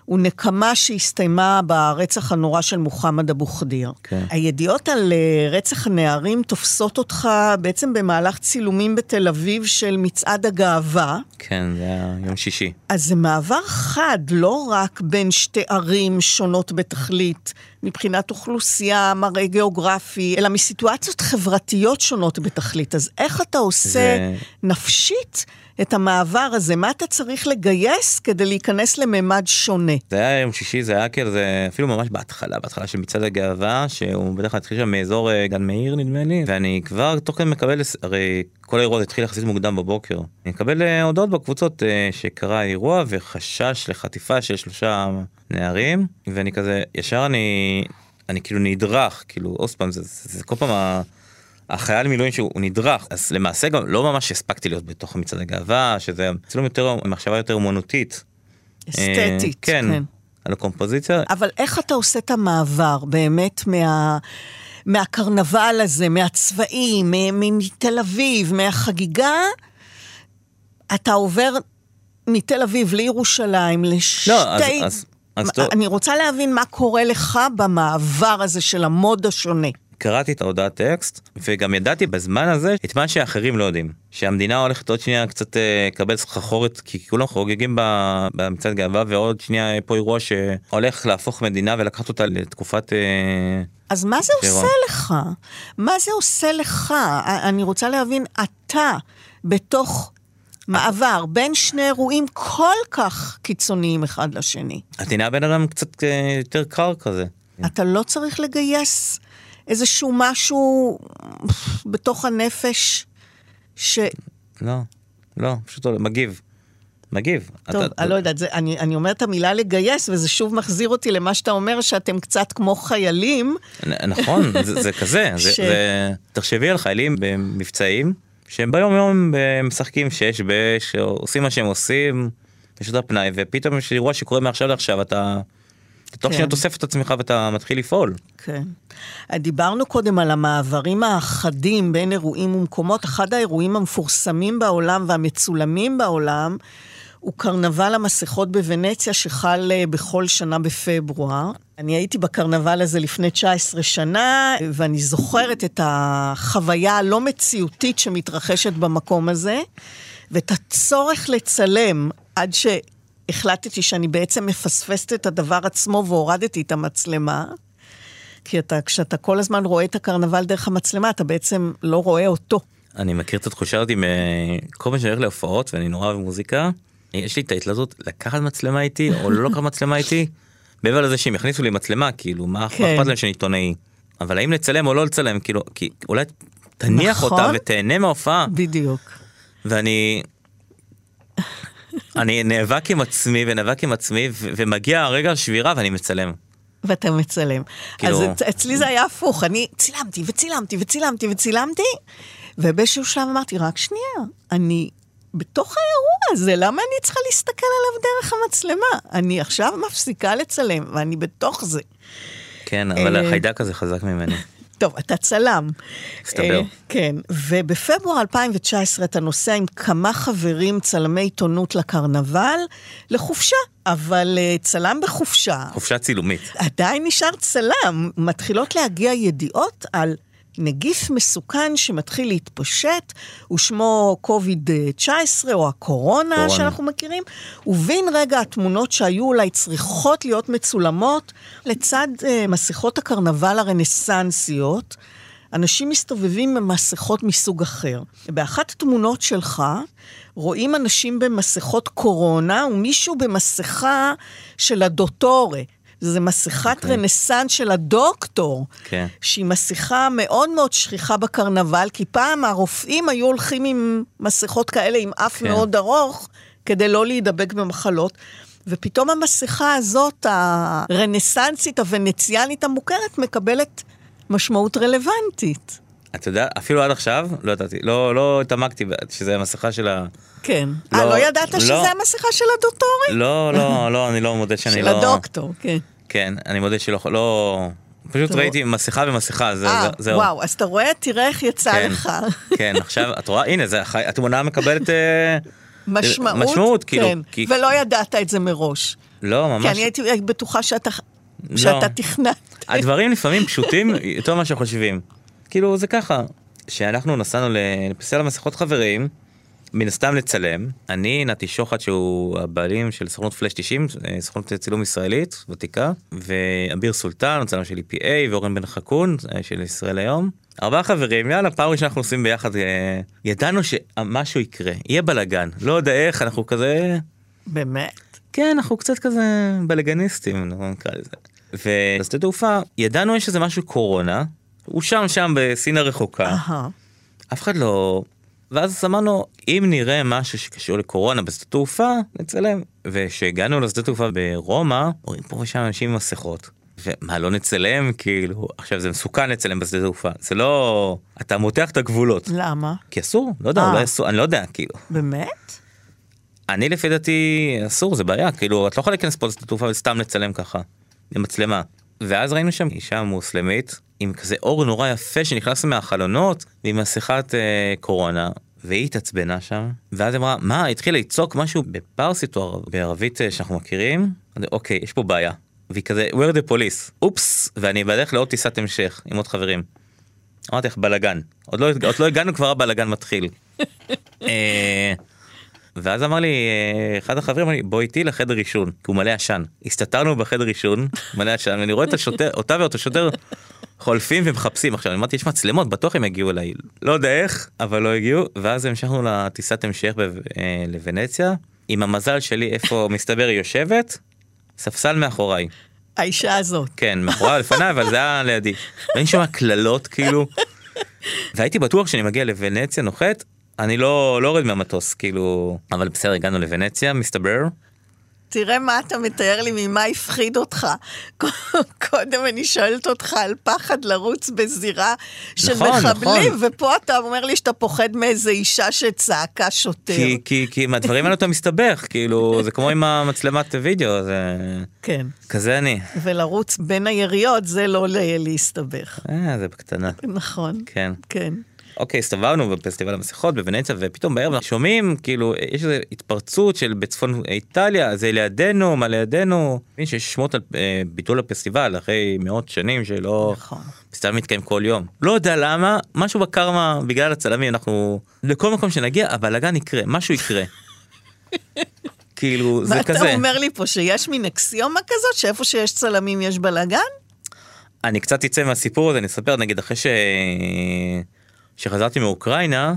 הוא נקמה שהסתיימה ברצח הנורא של מוחמד אבו ח'דיר. כן. הידיעות על אה, רצח הנערים תופסות אותך בעצם במהלך צילומים בתל אביב של מצעד הגאווה. כן, זה היה יום שישי. אז זה מעבר חד, לא רק בין שתי ערים שונות בתכלית, מבחינת אוכלוסייה, מראה גיאוגרפי, אלא מסיטואציות חברתיות שונות בתכלית. אז איך אתה עושה זה- נפשית את המעבר הזה? מה אתה צריך לגייס כדי להיכנס לממד שונה? זה היה יום שישי, זה היה כאילו, זה אפילו ממש בהתחלה, בהתחלה של מצעד הגאווה, שהוא בדרך כלל התחיל שם מאזור אה, גן מאיר נדמה לי, ואני כבר תוך כדי מקבל, הרי כל האירוע התחיל יחסית מוקדם בבוקר. אני מקבל אה, הודעות בקבוצות אה, שקרה אירוע וחשש לחטיפה של שלושה נערים, ואני כזה, ישר אני, אני כאילו נדרך, כאילו, עוד פעם, זה, זה, זה כל פעם ה... החייל מילואים שהוא הוא נדרך אז למעשה גם לא ממש הספקתי להיות בתוך מצעד הגאווה שזה צילום יותר מחשבה יותר אומנותית. אה, אסתטית. כן, על הקומפוזיציה. אבל איך אתה עושה את המעבר באמת מה... מהקרנבל הזה, מהצבעים, מ- מ- מתל אביב, מהחגיגה, אתה עובר מתל אביב לירושלים, לשתי... לא, אז- אז- אז. אני רוצה להבין מה קורה לך במעבר הזה של המוד השונה. קראתי את ההודעת טקסט וגם ידעתי בזמן הזה את מה שאחרים לא יודעים שהמדינה הולכת עוד שנייה קצת אה, לקבל סחרחורת כי כולם חוגגים במצעד גאווה ועוד שנייה פה אירוע שהולך להפוך מדינה ולקחת אותה לתקופת אה, אז מה זה שרון. עושה לך? מה זה עושה לך? אני רוצה להבין, אתה בתוך מעבר בין שני אירועים כל כך קיצוניים אחד לשני. אתה נהיה בן אדם קצת אה, יותר קר כזה. אתה לא צריך לגייס איזשהו משהו בתוך הנפש ש... לא, לא, פשוט לא, מגיב. מגיב. טוב, אתה- אני לא יודעת, זה- אני, אני אומרת את המילה לגייס, וזה שוב מחזיר אותי למה שאתה אומר, שאתם קצת כמו חיילים. נכון, [laughs] זה, זה כזה, זה, ש- זה, תחשבי על חיילים במבצעים, שהם ביום יום משחקים שש בש, עושים מה שהם עושים, בשעות הפנאי, ופתאום יש אירוע שקורה מעכשיו לעכשיו, אתה תוך כן. שנייה תוסף את עצמך ואתה מתחיל לפעול. כן. דיברנו קודם על המעברים החדים בין אירועים ומקומות. אחד האירועים המפורסמים בעולם והמצולמים בעולם הוא קרנבל המסכות בוונציה שחל אה, בכל שנה בפברואר. אני הייתי בקרנבל הזה לפני 19 שנה, ואני זוכרת את החוויה הלא מציאותית שמתרחשת במקום הזה, ואת הצורך לצלם עד שהחלטתי שאני בעצם מפספסת את הדבר עצמו והורדתי את המצלמה. כי אתה, כשאתה כל הזמן רואה את הקרנבל דרך המצלמה, אתה בעצם לא רואה אותו. אני מכיר את התחושה הזאת מכל פעם שאני הולך להופעות ואני נורא אוהב מוזיקה, יש לי את ההתלזות לקחת מצלמה איתי או לא לקחת מצלמה איתי, מעבר לזה שהם יכניסו לי מצלמה, כאילו, מה מה כן. אכפת להם שאני עיתונאי? אבל האם לצלם או לא לצלם, כאילו, כי אולי תניח נכון. אותה ותהנה מההופעה. בדיוק. ואני אני נאבק עם עצמי ונאבק עם עצמי ומגיע הרגע השבירה ואני מצלם. ואתה מצלם. כאילו- אז אצ- אצלי זה היה הפוך, אני צילמתי וצילמתי וצילמתי וצילמתי, ובאיזשהו שלב אמרתי, רק שנייה, אני בתוך האירוע הזה, למה אני צריכה להסתכל עליו דרך המצלמה? אני עכשיו מפסיקה לצלם, ואני בתוך זה. כן אבל אה, החיידק הזה חזק ממני. טוב, אתה צלם. מסתבר. אה, כן, ובפברואר 2019 אתה נוסע עם כמה חברים, צלמי עיתונות לקרנבל, לחופשה. אבל אה, צלם בחופשה, חופשה צילומית. עדיין נשאר צלם. מתחילות להגיע ידיעות על נגיף מסוכן שמתחיל להתפשט, ושמו קוביד-19 או הקורונה קורונה. שאנחנו מכירים, ובין רגע התמונות שהיו אולי צריכות להיות מצולמות, לצד אה, מסכות הקרנבל הרנסנסיות, אנשים מסתובבים עם מסכות מסוג אחר. באחת התמונות שלך רואים אנשים במסכות קורונה ומישהו במסכה של הדוטורה. זה מסכת okay. רנסאנס של הדוקטור, כן. שהיא מסכה מאוד מאוד שכיחה בקרנבל, כי פעם הרופאים היו הולכים עם מסכות כאלה עם אף כן. מאוד ארוך, כדי לא להידבק במחלות. ופתאום המסכה הזאת, הרנסנסית, הוונציאנית המוכרת, מקבלת משמעות רלוונטית. אתה יודע אפילו עד עכשיו לא ידעתי לא לא התעמקתי שזה המסכה של ה... כן. לא, אה, לא ידעת לא. שזה המסכה של הדוקטורי? לא לא לא אני לא מודה שאני של לא... הדוקטור, כן. כן אני מודה שלא לא פשוט טוב. ראיתי מסכה ומסכה זה אה, זה- זהו. וואו, אז אתה רואה? תראה איך יצא כן, לך. כן עכשיו את רואה הנה זה התמונה מקבלת אה, משמעות, משמעות, כאילו, כן, כי- ולא ידעת את זה מראש. לא, כי ממש, אני הייתי בטוחה שאתה, לא. שאתה תכננת. הדברים לפעמים פשוטים יותר ממה שחושבים. כאילו זה ככה, שאנחנו נסענו לפסל המסכות חברים, מן הסתם לצלם, אני נתי שוחט שהוא הבעלים של סוכנות פלאש 90, אה, סוכנות צילום ישראלית ותיקה, ואביר סולטן, צלם של EPA, ואורן בן חכון אה, של ישראל היום. ארבעה חברים, יאללה, פעם ראשונה אנחנו עושים ביחד, אה, ידענו שמשהו יקרה, יהיה בלאגן, לא יודע איך, אנחנו כזה... באמת? כן, אנחנו קצת כזה בלאגניסטים, נקרא לזה. ובשדה תעופה, ידענו יש איזה משהו קורונה, הוא שם שם בסין הרחוקה. אף אחד לא... ואז אמרנו, אם נראה משהו שקשור לקורונה בשדה תעופה, נצלם. וכשהגענו לשדה תעופה ברומא, רואים פה ושם אנשים עם מסכות. ומה, לא נצלם? כאילו, עכשיו זה מסוכן לצלם בשדה תעופה. זה לא... אתה מותח את הגבולות. למה? כי אסור, לא יודע, אה. אולי אסור, אני לא יודע, כאילו. באמת? אני לפי דעתי אסור זה בעיה כאילו את לא יכולה להיכנס פה לשדה תעופה וסתם לצלם ככה. עם מצלמה. ואז ראינו שם אישה מוסלמית עם כזה אור נורא יפה שנכנס מהחלונות ועם מסכת אה, קורונה. והיא התעצבנה שם ואז אמרה מה התחילה לצעוק משהו בפרסית או ערב- בערבית אה, שאנחנו מכירים אוקיי יש פה בעיה. והיא כזה where the police אופס ואני בדרך לעוד טיסת המשך עם עוד חברים. אמרתי לך בלאגן עוד לא, עוד לא הגענו כבר הבלאגן מתחיל. [laughs] ואז אמר לי אה, אחד החברים אמר לי בוא איתי לחדר עישון כי הוא מלא עשן. הסתתרנו בחדר עישון [laughs] מלא עשן ואני רואה את השוטר אותה ואותו שוטר חולפים ומחפשים. עכשיו אני אמרתי יש מצלמות בטוח הם יגיעו אליי. לא יודע איך אבל לא הגיעו ואז המשכנו לטיסת המשך ב- אה, לוונציה. עם המזל שלי איפה [laughs] מסתבר היא יושבת ספסל מאחוריי. האישה הזאת. כן מאחוריי לפניי אבל זה היה לידי. ואני שומע קללות כאילו. והייתי בטוח שאני מגיע לוונציה נוחת אני לא לא יורד מהמטוס כאילו אבל בסדר הגענו לוונציה מסתבר תראה מה אתה מתאר לי, ממה הפחיד אותך. [laughs] קודם אני שואלת אותך על פחד לרוץ בזירה של נכון, מחבלים, נכון. ופה אתה אומר לי שאתה פוחד מאיזה אישה שצעקה שוטר. כי כי כי מהדברים האלה אתה מסתבך כאילו זה כמו עם המצלמת וידאו זה כן. כזה אני ולרוץ בין היריות זה לא להסתבך. אה, זה בקטנה נכון. כן כן. אוקיי הסתובבנו בפסטיבל המסכות בוונציה ופתאום בערב אנחנו שומעים כאילו יש איזו התפרצות של בצפון איטליה זה לידינו מה לידינו מבין שיש שמות על אה, ביטול הפסטיבל אחרי מאות שנים שלא נכון. פסטיבל מתקיים כל יום לא יודע למה משהו בקרמה בגלל הצלמים אנחנו לכל מקום שנגיע הבלאגן יקרה משהו יקרה. [laughs] כאילו זה מה כזה אתה אומר לי פה, שיש מין אקסיומה כזאת, שאיפה שיש צלמים יש בלאגן? אני קצת אצא מהסיפור הזה אני אספר נגיד אחרי ש... שחזרתי מאוקראינה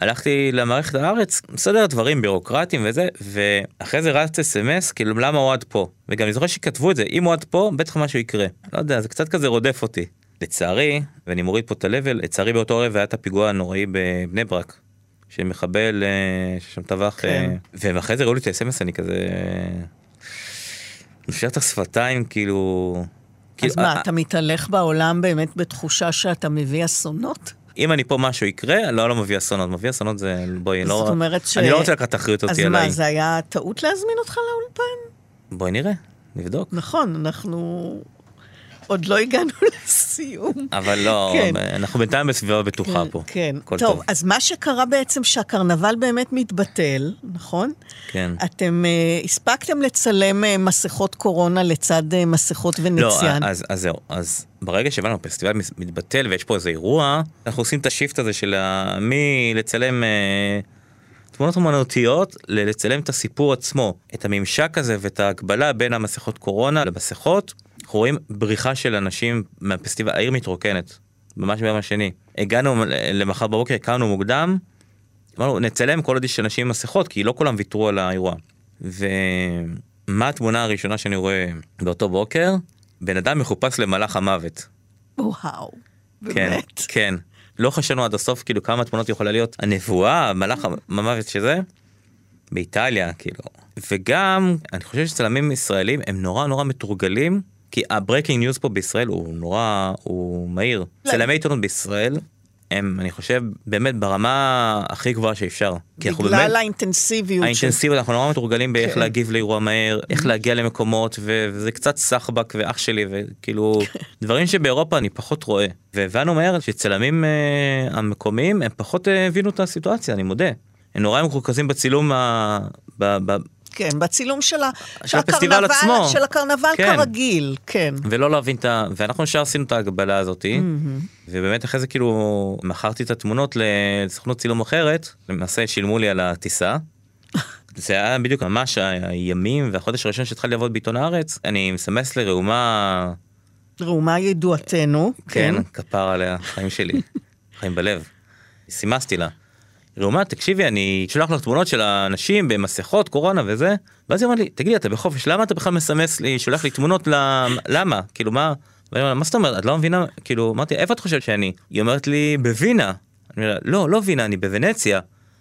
הלכתי למערכת הארץ מסדר דברים בירוקרטיים וזה ואחרי זה רץ אס.אם.אס כאילו למה אוהד פה וגם אני זוכר שכתבו את זה אם אוהד פה בטח משהו יקרה לא יודע זה קצת כזה רודף אותי לצערי ואני מוריד פה את ה-level לצערי באותו ערב היה את הפיגוע הנוראי בבני ברק. של מחבל אה, ששם טבח כן. אה, ואחרי זה ראו לי את האס.אם.אס אני כזה. נושך את השפתיים כאילו. אז כאילו, מה, אתה מתהלך בעולם באמת בתחושה שאתה מביא אסונות? אם אני פה משהו יקרה, אני לא, לא מביא אסונות, מביא אסונות זה, בואי, לא, זאת אומרת ש... אני לא רוצה לקחת אחריות אז אותי מה, עליי. זה היה טעות להזמין אותך לאולפן? בואי נראה, נבדוק. נכון, אנחנו עוד לא הגענו [laughs] לסיום. אבל לא, כן. אנחנו בינתיים בסביבה בטוחה כן, פה. כן. טוב, טוב. אז מה שקרה בעצם שהקרנבל באמת מתבטל, נכון? כן. אתם uh, הספקתם לצלם uh, מסכות קורונה לצד uh, מסכות לא, ונציין. אז, אז זהו, אז ברגע שהבנו, הפסטיבל מתבטל ויש פה איזה אירוע, אנחנו עושים את השיפט הזה של ה- מלצלם אה, תמונות אומנותיות ללצלם את הסיפור עצמו, את הממשק הזה ואת ההקבלה בין המסכות קורונה למסכות, אנחנו רואים בריחה של אנשים מהפסטיבל, העיר מתרוקנת, ממש ביום השני. הגענו למחר בבוקר, הקמנו מוקדם, אמרנו נצלם כל עוד יש אנשים עם מסכות, כי לא כולם ויתרו על האירוע. ומה התמונה הראשונה שאני רואה באותו בוקר? בן אדם מחופש למלאך המוות. וואו, כן, באמת. כן. לא חשבנו עד הסוף כאילו כמה תמונות יכולה להיות הנבואה, מלאך המוות שזה, באיטליה כאילו. וגם אני חושב שצלמים ישראלים הם נורא נורא מתורגלים, כי ה breaking news פה בישראל הוא נורא, הוא מהיר. לא. צלמי עיתונות בישראל הם אני חושב באמת ברמה הכי גבוהה שאפשר. בגלל האינטנסיביות. האינטנסיביות אנחנו נורא מתורגלים באיך כן. להגיב לאירוע מהר איך להגיע למקומות וזה קצת סחבק ואח שלי וכאילו [laughs] דברים שבאירופה אני פחות רואה והבנו מהר שצלמים אה, המקומיים הם פחות אה, הבינו את הסיטואציה אני מודה. הם נורא מרוכזים בצילום ה- ב- ב- כן, בצילום של. של הפסטיבל עצמו. של הקרנבל כן. כרגיל, כן. ולא להבין את ה... ואנחנו ישר עשינו את ההגבלה הזאתי, ובאמת אחרי זה כאילו מכרתי את התמונות לסוכנות צילום אחרת, למעשה שילמו לי על הטיסה. [laughs] זה היה בדיוק ממש הימים והחודש הראשון שהתחלתי לעבוד בעיתון הארץ, אני מסמס לראומה, ראומה ידועתנו. כן, כפר עליה, חיים שלי, חיים בלב. סימסתי לה. ראומה, תקשיבי, אני שולח לך תמונות של האנשים במסכות, קורונה וזה, ואז היא אמרה לי, תגידי, אתה בחופש, למה אתה בכלל מסמס לי, שולח לי תמונות, למ- למה? כאילו, מה? ואני אומר מה זאת אומרת, את לא מבינה? כאילו, אמרתי, איפה את חושבת שאני? היא אומרת לי, בווינה. אני אומר לא, לא וינה, אני בוונציה.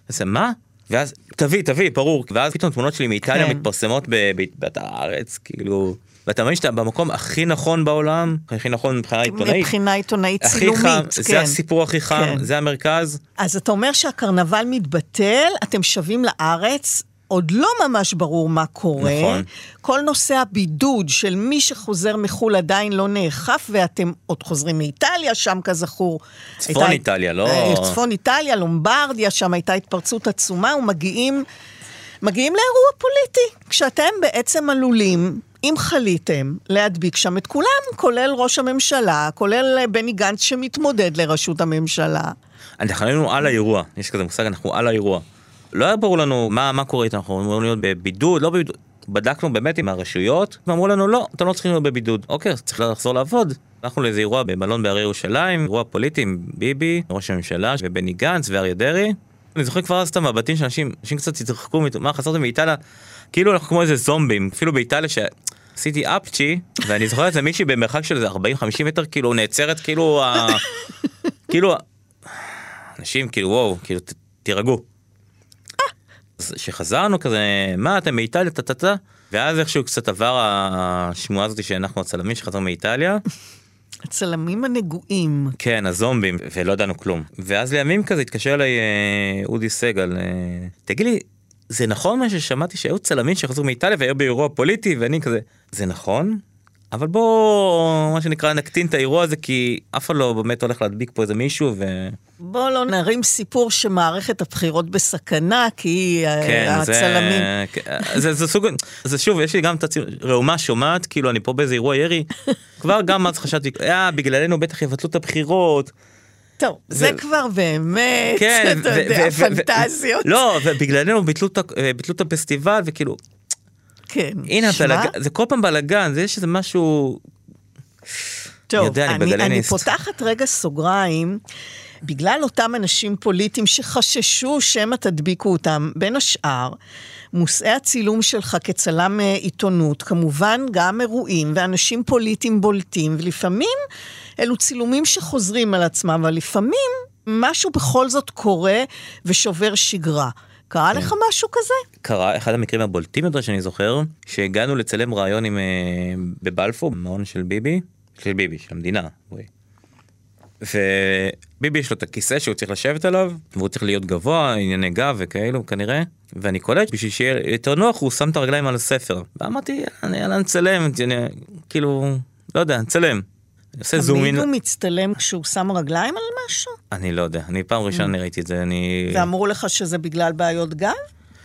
אז מה? ואז, תביא, תביא, ברור. ואז פתאום תמונות שלי מאיטליה כן. מתפרסמות ב- ב- באתר הארץ, כאילו... ואתה מבין שאתה במקום הכי נכון בעולם, הכי נכון מבחינה עיתונאית, מבחינה עיתונאית צילומית, חם, כן. זה הסיפור הכי חם, כן. זה המרכז. אז אתה אומר שהקרנבל מתבטל, אתם שבים לארץ, עוד לא ממש ברור מה קורה. נכון. כל נושא הבידוד של מי שחוזר מחו"ל עדיין לא נאכף, ואתם עוד חוזרים מאיטליה, שם כזכור. צפון הייתה- איטליה, לא- אה, צפון איטליה, לומברדיה, שם הייתה התפרצות עצומה, ומגיעים מגיעים לאירוע פוליטי, כשאתם בעצם עלולים... אם חליתם להדביק שם את כולם, כולל ראש הממשלה, כולל אה, בני גנץ שמתמודד לראשות הממשלה. אנחנו היינו על האירוע, יש כזה מושג, אנחנו על האירוע. לא היה ברור לנו מה, מה קורה איתנו, אנחנו אמורים להיות בבידוד, לא בבידוד. בדקנו באמת עם הרשויות, ואמרו לנו לא, אתם לא צריכים להיות בבידוד. אוקיי, צריך לחזור לעבוד. הלכנו לאיזה אירוע במלון בהרי ירושלים, אירוע פוליטי עם ביבי, ראש הממשלה, ובני גנץ ואריה דרעי. אני זוכר כבר אז את המבטים של אנשים, אנשים קצת התרחקו, מה חזרתם מאיטליה? כאילו אנחנו כמו איזה זומבים, אפילו באיטליה שעשיתי אפצ'י, ואני זוכר איזה מישהי במרחק של איזה 40-50 מטר, כאילו נעצרת, כאילו, ה... [laughs] כאילו, אנשים כאילו וואו כאילו ת- תירגעו. אז כשחזרנו כזה מה אתם מאיטליה טה טה טה ואז איכשהו קצת עבר השמועה הזאת שאנחנו הצלמים שחזרנו מאיטליה [laughs] הצלמים הנגועים. כן הזומבים ולא ידענו כלום ואז לימים כזה התקשר אליי אה, אודי סגל אה, תגיד לי זה נכון מה ששמעתי שהיו צלמים שחזרו מאיטליה והיו באירוע פוליטי ואני כזה זה נכון. אבל בוא מה שנקרא נקטין את האירוע הזה כי אף אחד לא באמת הולך להדביק פה איזה מישהו ו... בואו לא נרים סיפור שמערכת הבחירות בסכנה, כי אה, כן, הצלמים... זה, [laughs] זה, זה סוג, זה שוב, יש לי גם את הציר, ראומה שומעת, כאילו אני פה באיזה אירוע ירי, כבר גם אז חשבתי, אה, בגללנו בטח יבטלו את הבחירות. טוב, זה כבר באמת, כן, אתה יודע, פנטזיות. לא, ובגללנו ביטלו את ה- אה, ביטלו את הפסטיבל, וכאילו, כן. הנה זה כל פעם בלאגן, זה יש איזה משהו, טוב, יודע, אני אני, אני. פותחת רגע סוגריים. בגלל אותם אנשים פוליטיים שחששו שמא תדביקו אותם, בין השאר, מושאי הצילום שלך כצלם אה, עיתונות, כמובן גם אירועים ואנשים פוליטיים בולטים, ולפעמים אלו צילומים שחוזרים על עצמם, אבל לפעמים משהו בכל זאת קורה ושובר שגרה. קרה כן. לך משהו כזה? קרה אחד המקרים הבולטים יותר שאני זוכר, שהגענו לצלם ראיון עם, אה, בבלפור, במעון של ביבי, של ביבי, של המדינה. בואי. וביבי יש לו את הכיסא שהוא צריך לשבת עליו, והוא צריך להיות גבוה, ענייני גב וכאלו כנראה, ואני קולט בשביל שיהיה יותר נוח הוא שם את הרגליים על הספר. ואמרתי, אני יאללה נצלם, כאילו, לא יודע, נצלם. עושה זום תמיד אין, הוא מצטלם כשהוא שם רגליים על משהו? אני לא יודע, אני פעם ראשונה אני ראיתי את זה, אני... ואמרו לך שזה בגלל בעיות גב?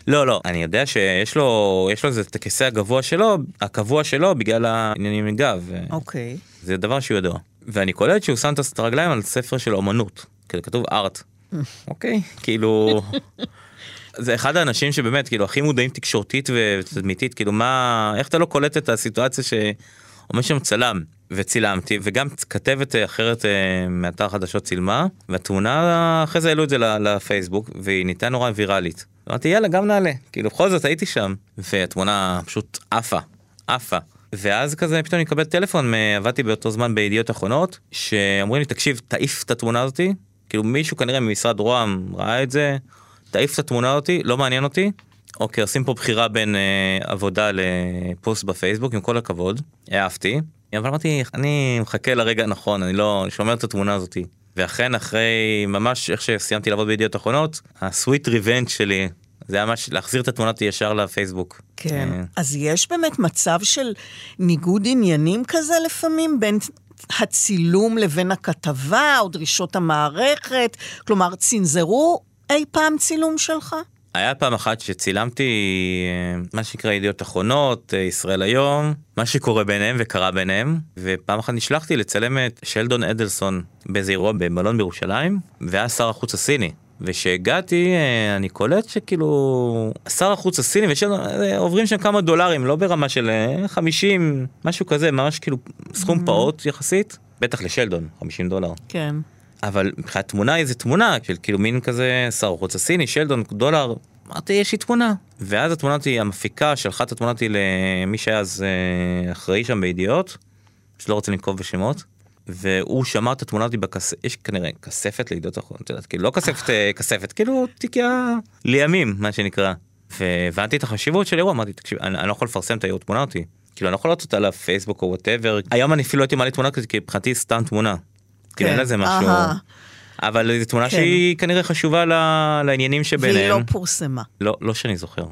לא לא אני יודע שיש לו יש לו את הכיסא הגבוה שלו הקבוע שלו בגלל העניינים עם גב אוקיי. זה דבר שהוא ידוע ואני קולט שהוא שם את הרגליים על ספר של אומנות כאילו כתוב ארט [laughs] אוקיי כאילו זה אחד האנשים שבאמת כאילו הכי מודעים תקשורתית ותדמיתית כאילו מה איך אתה לא קולט את הסיטואציה שעומד שם צלם וצילמתי וגם כתבת אה, אחרת אה, מאתר חדשות צילמה והתמונה אחרי זה העלו את זה לפייסבוק והיא נהייתה נורא ויראלית. אמרתי יאללה גם נעלה כאילו בכל זאת הייתי שם והתמונה פשוט עפה עפה. ואז כזה פתאום אני מקבל טלפון עבדתי באותו זמן בידיעות אחרונות שאומרים לי תקשיב תעיף את התמונה הזאתי. כאילו מישהו כנראה ממשרד רוה"מ ראה את זה תעיף את התמונה הזאתי לא מעניין אותי. אוקיי עושים פה בחירה בין אה, עבודה לפוסט בפייסבוק עם כל הכבוד העפתי. אבל אמרתי אני מחכה לרגע הנכון אני לא שומר את התמונה הזאתי. ואכן אחרי ממש איך שסיימתי לעבוד בידיעות אחרונות הסוויט ריבנט שלי זה היה ממש להחזיר את התמונה ישר לפייסבוק. כן. אה, אז יש באמת מצב של ניגוד עניינים כזה לפעמים בין הצילום לבין הכתבה או דרישות המערכת? כלומר, צנזרו אי פעם צילום שלך? היה פעם אחת שצילמתי אה, מה שנקרא ידיעות אחרונות, אה, ישראל היום, מה שקורה ביניהם וקרה ביניהם, ופעם אחת נשלחתי לצלם את שלדון אדלסון באיזה אירוע במלון בירושלים, והיה שר החוץ הסיני. וכשהגעתי אה, אני קולט שכאילו שר החוץ הסיני ושלדון עוברים שם כמה דולרים לא ברמה של 50 משהו כזה ממש כאילו סכום פעוט יחסית בטח לשלדון 50 דולר. כן. אבל מבחינת תמונה איזה תמונה של כאילו מין כזה שר חוץ הסיני שלדון דולר אמרתי יש לי תמונה ואז התמונה אותי המפיקה שלחה את התמונה אותי למי שהיה אז אה, אחראי שם בידיעות שלא רוצה לנקוב בשמות והוא שמר את התמונה אותי בכספת יש כנראה כספת לידיעות אחרונות את יודעת כאילו לא כספת אה, כספת כאילו תיקייה לימים מה שנקרא והבנתי את החשיבות של אירוע אמרתי תקשיב אני, אני לא יכול לפרסם את התמונה אותי כאילו אני לא יכול לעשות אותה לפייסבוק או וואטאבר היום אני אפילו לא הייתי מעלה תמונה כזאת כי מבחינתי סתם תמונה. כאילו אין לזה משהו. אבל זו תמונה כן. שהיא כנראה חשובה ל- לעניינים שביניהם. והיא לא פורסמה. לא, לא שאני זוכר.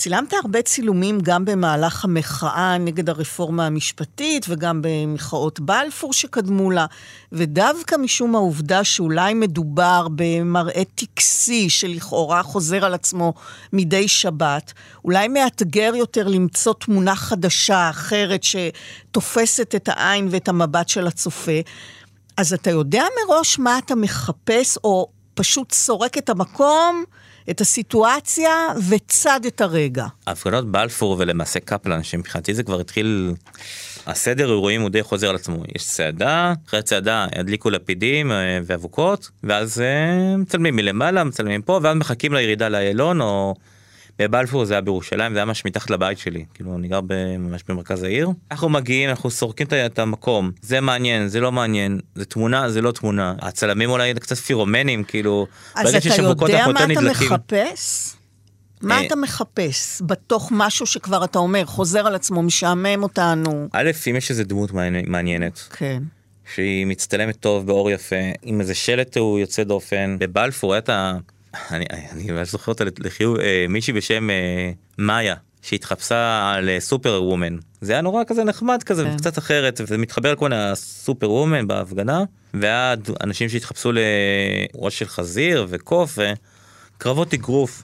צילמת הרבה צילומים גם במהלך המחאה נגד הרפורמה המשפטית וגם במחאות בלפור שקדמו לה, ודווקא משום העובדה שאולי מדובר במראה טקסי שלכאורה חוזר על עצמו מדי שבת, אולי מאתגר יותר למצוא תמונה חדשה, אחרת, שתופסת את העין ואת המבט של הצופה. אז אתה יודע מראש מה אתה מחפש, או פשוט סורק את המקום, את הסיטואציה, וצד את הרגע. ההפגנות בלפור ולמעשה קפלן שמבחינתי זה כבר התחיל הסדר אירועים הוא די חוזר על עצמו יש צעדה אחרי צעדה ידליקו לפידים אה, ואבוקות ואז אה, מצלמים מלמעלה מצלמים פה ואז מחכים לירידה לאיילון או בבלפור זה היה בירושלים זה היה ממש מתחת לבית שלי כאילו אני גר ממש במרכז העיר אנחנו מגיעים אנחנו סורקים את- המקום זה מעניין זה לא מעניין זה תמונה זה לא תמונה הצלמים אולי קצת פירומנים כאילו אז אתה יודע מה אתה נדלקים. מחפש? מה אה, אתה מחפש בתוך משהו שכבר אתה אומר, חוזר על עצמו, משעמם אותנו? א', אם יש איזה דמות מעניינת, כן. שהיא מצטלמת טוב באור יפה, עם איזה שלט הוא יוצא דופן, בבלפור היה את ה... אני, אני ממש זוכר אותה לחיוב, אה, מישהי בשם אה, מאיה. שהתחפשה על אה, סופר וומן זה היה נורא כזה נחמד כזה כן. קצת אחרת וזה מתחבר לכל הסופר וומן בהפגנה והיה ד- אנשים שהתחפשו לראש של חזיר וקוף וקרבות אגרוף.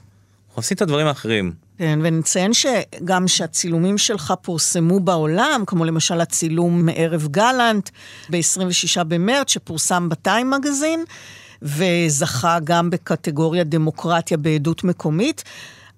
עושים את הדברים האחרים כן, ונציין שגם שהצילומים שלך פורסמו בעולם, כמו למשל הצילום מערב גלנט ב-26 במרץ, שפורסם בטיים מגזין, וזכה גם בקטגוריה דמוקרטיה בעדות מקומית.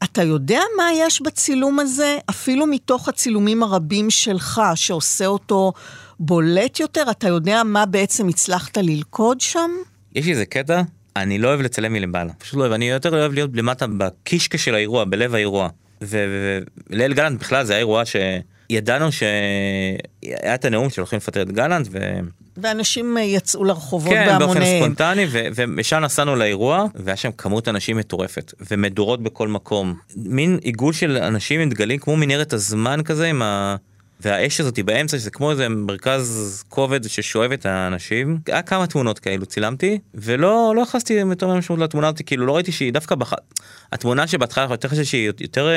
אתה יודע מה יש בצילום הזה, אפילו מתוך הצילומים הרבים שלך, שעושה אותו בולט יותר? אתה יודע מה בעצם הצלחת ללכוד שם? יש איזה קטע, אני לא אוהב לצלם מלמעלה, פשוט לא אוהב, אני יותר אוהב להיות למטה בקישקע של האירוע, בלב האירוע. וליל גלנט בכלל זה היה אירוע שידענו שהיה את הנאום שהולכים לפטר את גלנט, ו... ואנשים אה, יצאו לרחובות כן, באופן בהמוניהם. ספונטני, ומשם נסענו לאירוע, והיה שם כמות אנשים מטורפת, ומדורות בכל מקום. מין עיגול של אנשים עם דגלים, כמו מנהרת הזמן כזה, עם ה... והאש הזאת באמצע, שזה כמו איזה מרכז כובד ששואב את האנשים. היה כמה תמונות כאלו צילמתי, ולא לא הכנסתי יותר משמעות לתמונה הזאת, כאילו לא ראיתי שהיא דווקא בח... התמונה שבהתחלה יותר חשבתי שהיא יותר אה,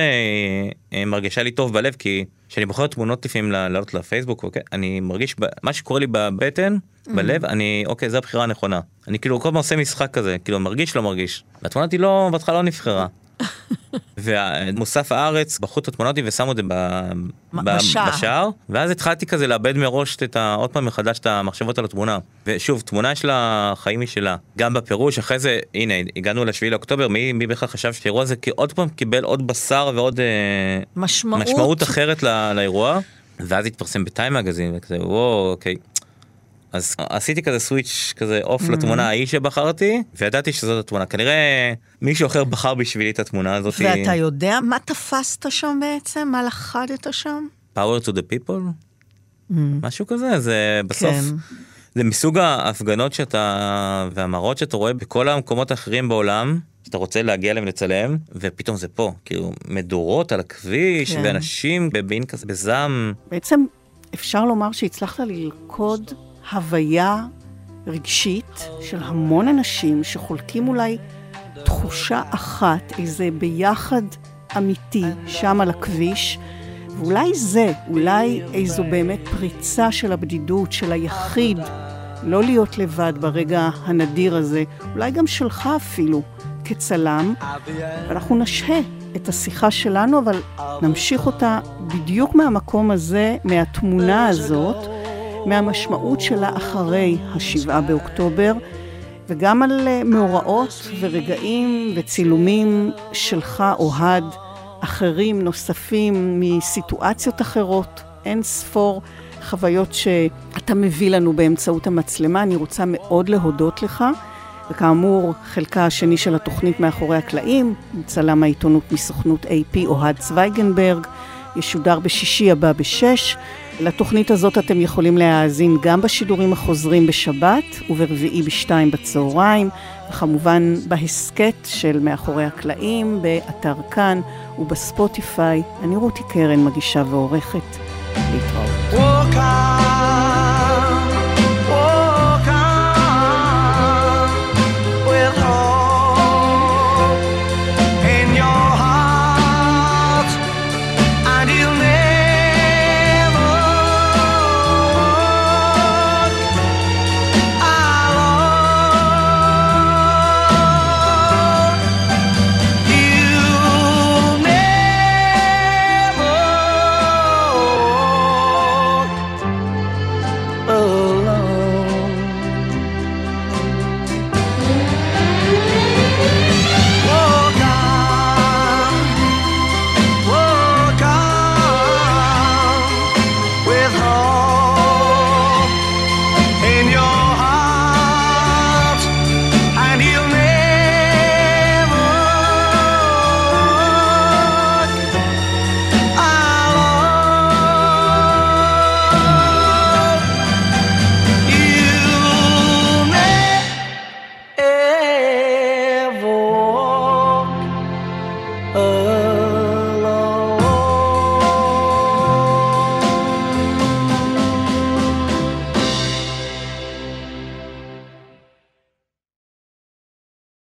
אה, מרגישה לי טוב בלב, כי כשאני בוחר תמונות לפעמים לעלות לפייסבוק, אוקיי, אני מרגיש, ב... מה שקורה לי בבטן, בלב, אני, אוקיי, זו הבחירה הנכונה. אני כאילו כל הזמן עושה משחק כזה, כאילו מרגיש לא מרגיש. והתמונה אותי לא, בהתחלה לא נבחרה. [laughs] ומוסף הארץ בחרו את התמונה אותי ושמו את זה. בשער. ואז התחלתי כזה לאבד מראש את ה... עוד פעם מחדש את המחשבות על התמונה ושוב תמונה יש לה חיים משלה גם בפירוש אחרי זה הנה הגענו לשביעי לאוקטובר מי, מי בכלל חשב שהאירוע הזה עוד פעם קיבל עוד בשר ועוד אה, משמעות. משמעות אחרת לא, לאירוע ואז התפרסם בטיים מגזין וכזה וואו אוקיי. אז עשיתי כזה סוויץ' כזה אוף לתמונה ההיא שבחרתי וידעתי שזאת התמונה כנראה מישהו אחר בחר בשבילי את התמונה הזאת. ואתה יודע מה תפסת שם בעצם? מה לכדת שם? power to the people משהו כזה זה בסוף כן. זה מסוג ההפגנות שאתה והמראות שאתה רואה בכל המקומות האחרים בעולם שאתה רוצה להגיע אליהם לצלם ופתאום זה פה כאילו מדורות על הכביש כן. ואנשים בבין כזה בזעם בעצם אפשר לומר שהצלחת ללכוד הוויה רגשית של המון אנשים שחולקים אולי תחושה אחת, איזה ביחד אמיתי שם על הכביש, ואולי זה, אולי איזו באמת פריצה של הבדידות, של היחיד, לא להיות לבד ברגע הנדיר הזה, אולי גם שלך אפילו, כצלם, ואנחנו נשהה את השיחה שלנו, אבל נמשיך אותה בדיוק מהמקום הזה, מהתמונה הזאת, מהמשמעות שלה אחרי השבעה באוקטובר, וגם על אה, מאורעות ורגעים וצילומים שלך, אוהד, אחרים, נוספים, מסיטואציות אחרות, אין ספור חוויות שאתה מביא לנו באמצעות המצלמה. אני רוצה מאוד להודות לך. וכאמור, חלקה השני של התוכנית מאחורי הקלעים, צלם העיתונות מסוכנות AP אוהד צוויגנברג, ישודר בשישי הבא בשש. לתוכנית הזאת אתם יכולים להאזין גם בשידורים החוזרים בשבת וברביעי בשתיים בצהריים, וכמובן בהסכת של מאחורי הקלעים, באתר כאן ובספוטיפיי. אני רותי קרן, מגישה ועורכת. להתראות.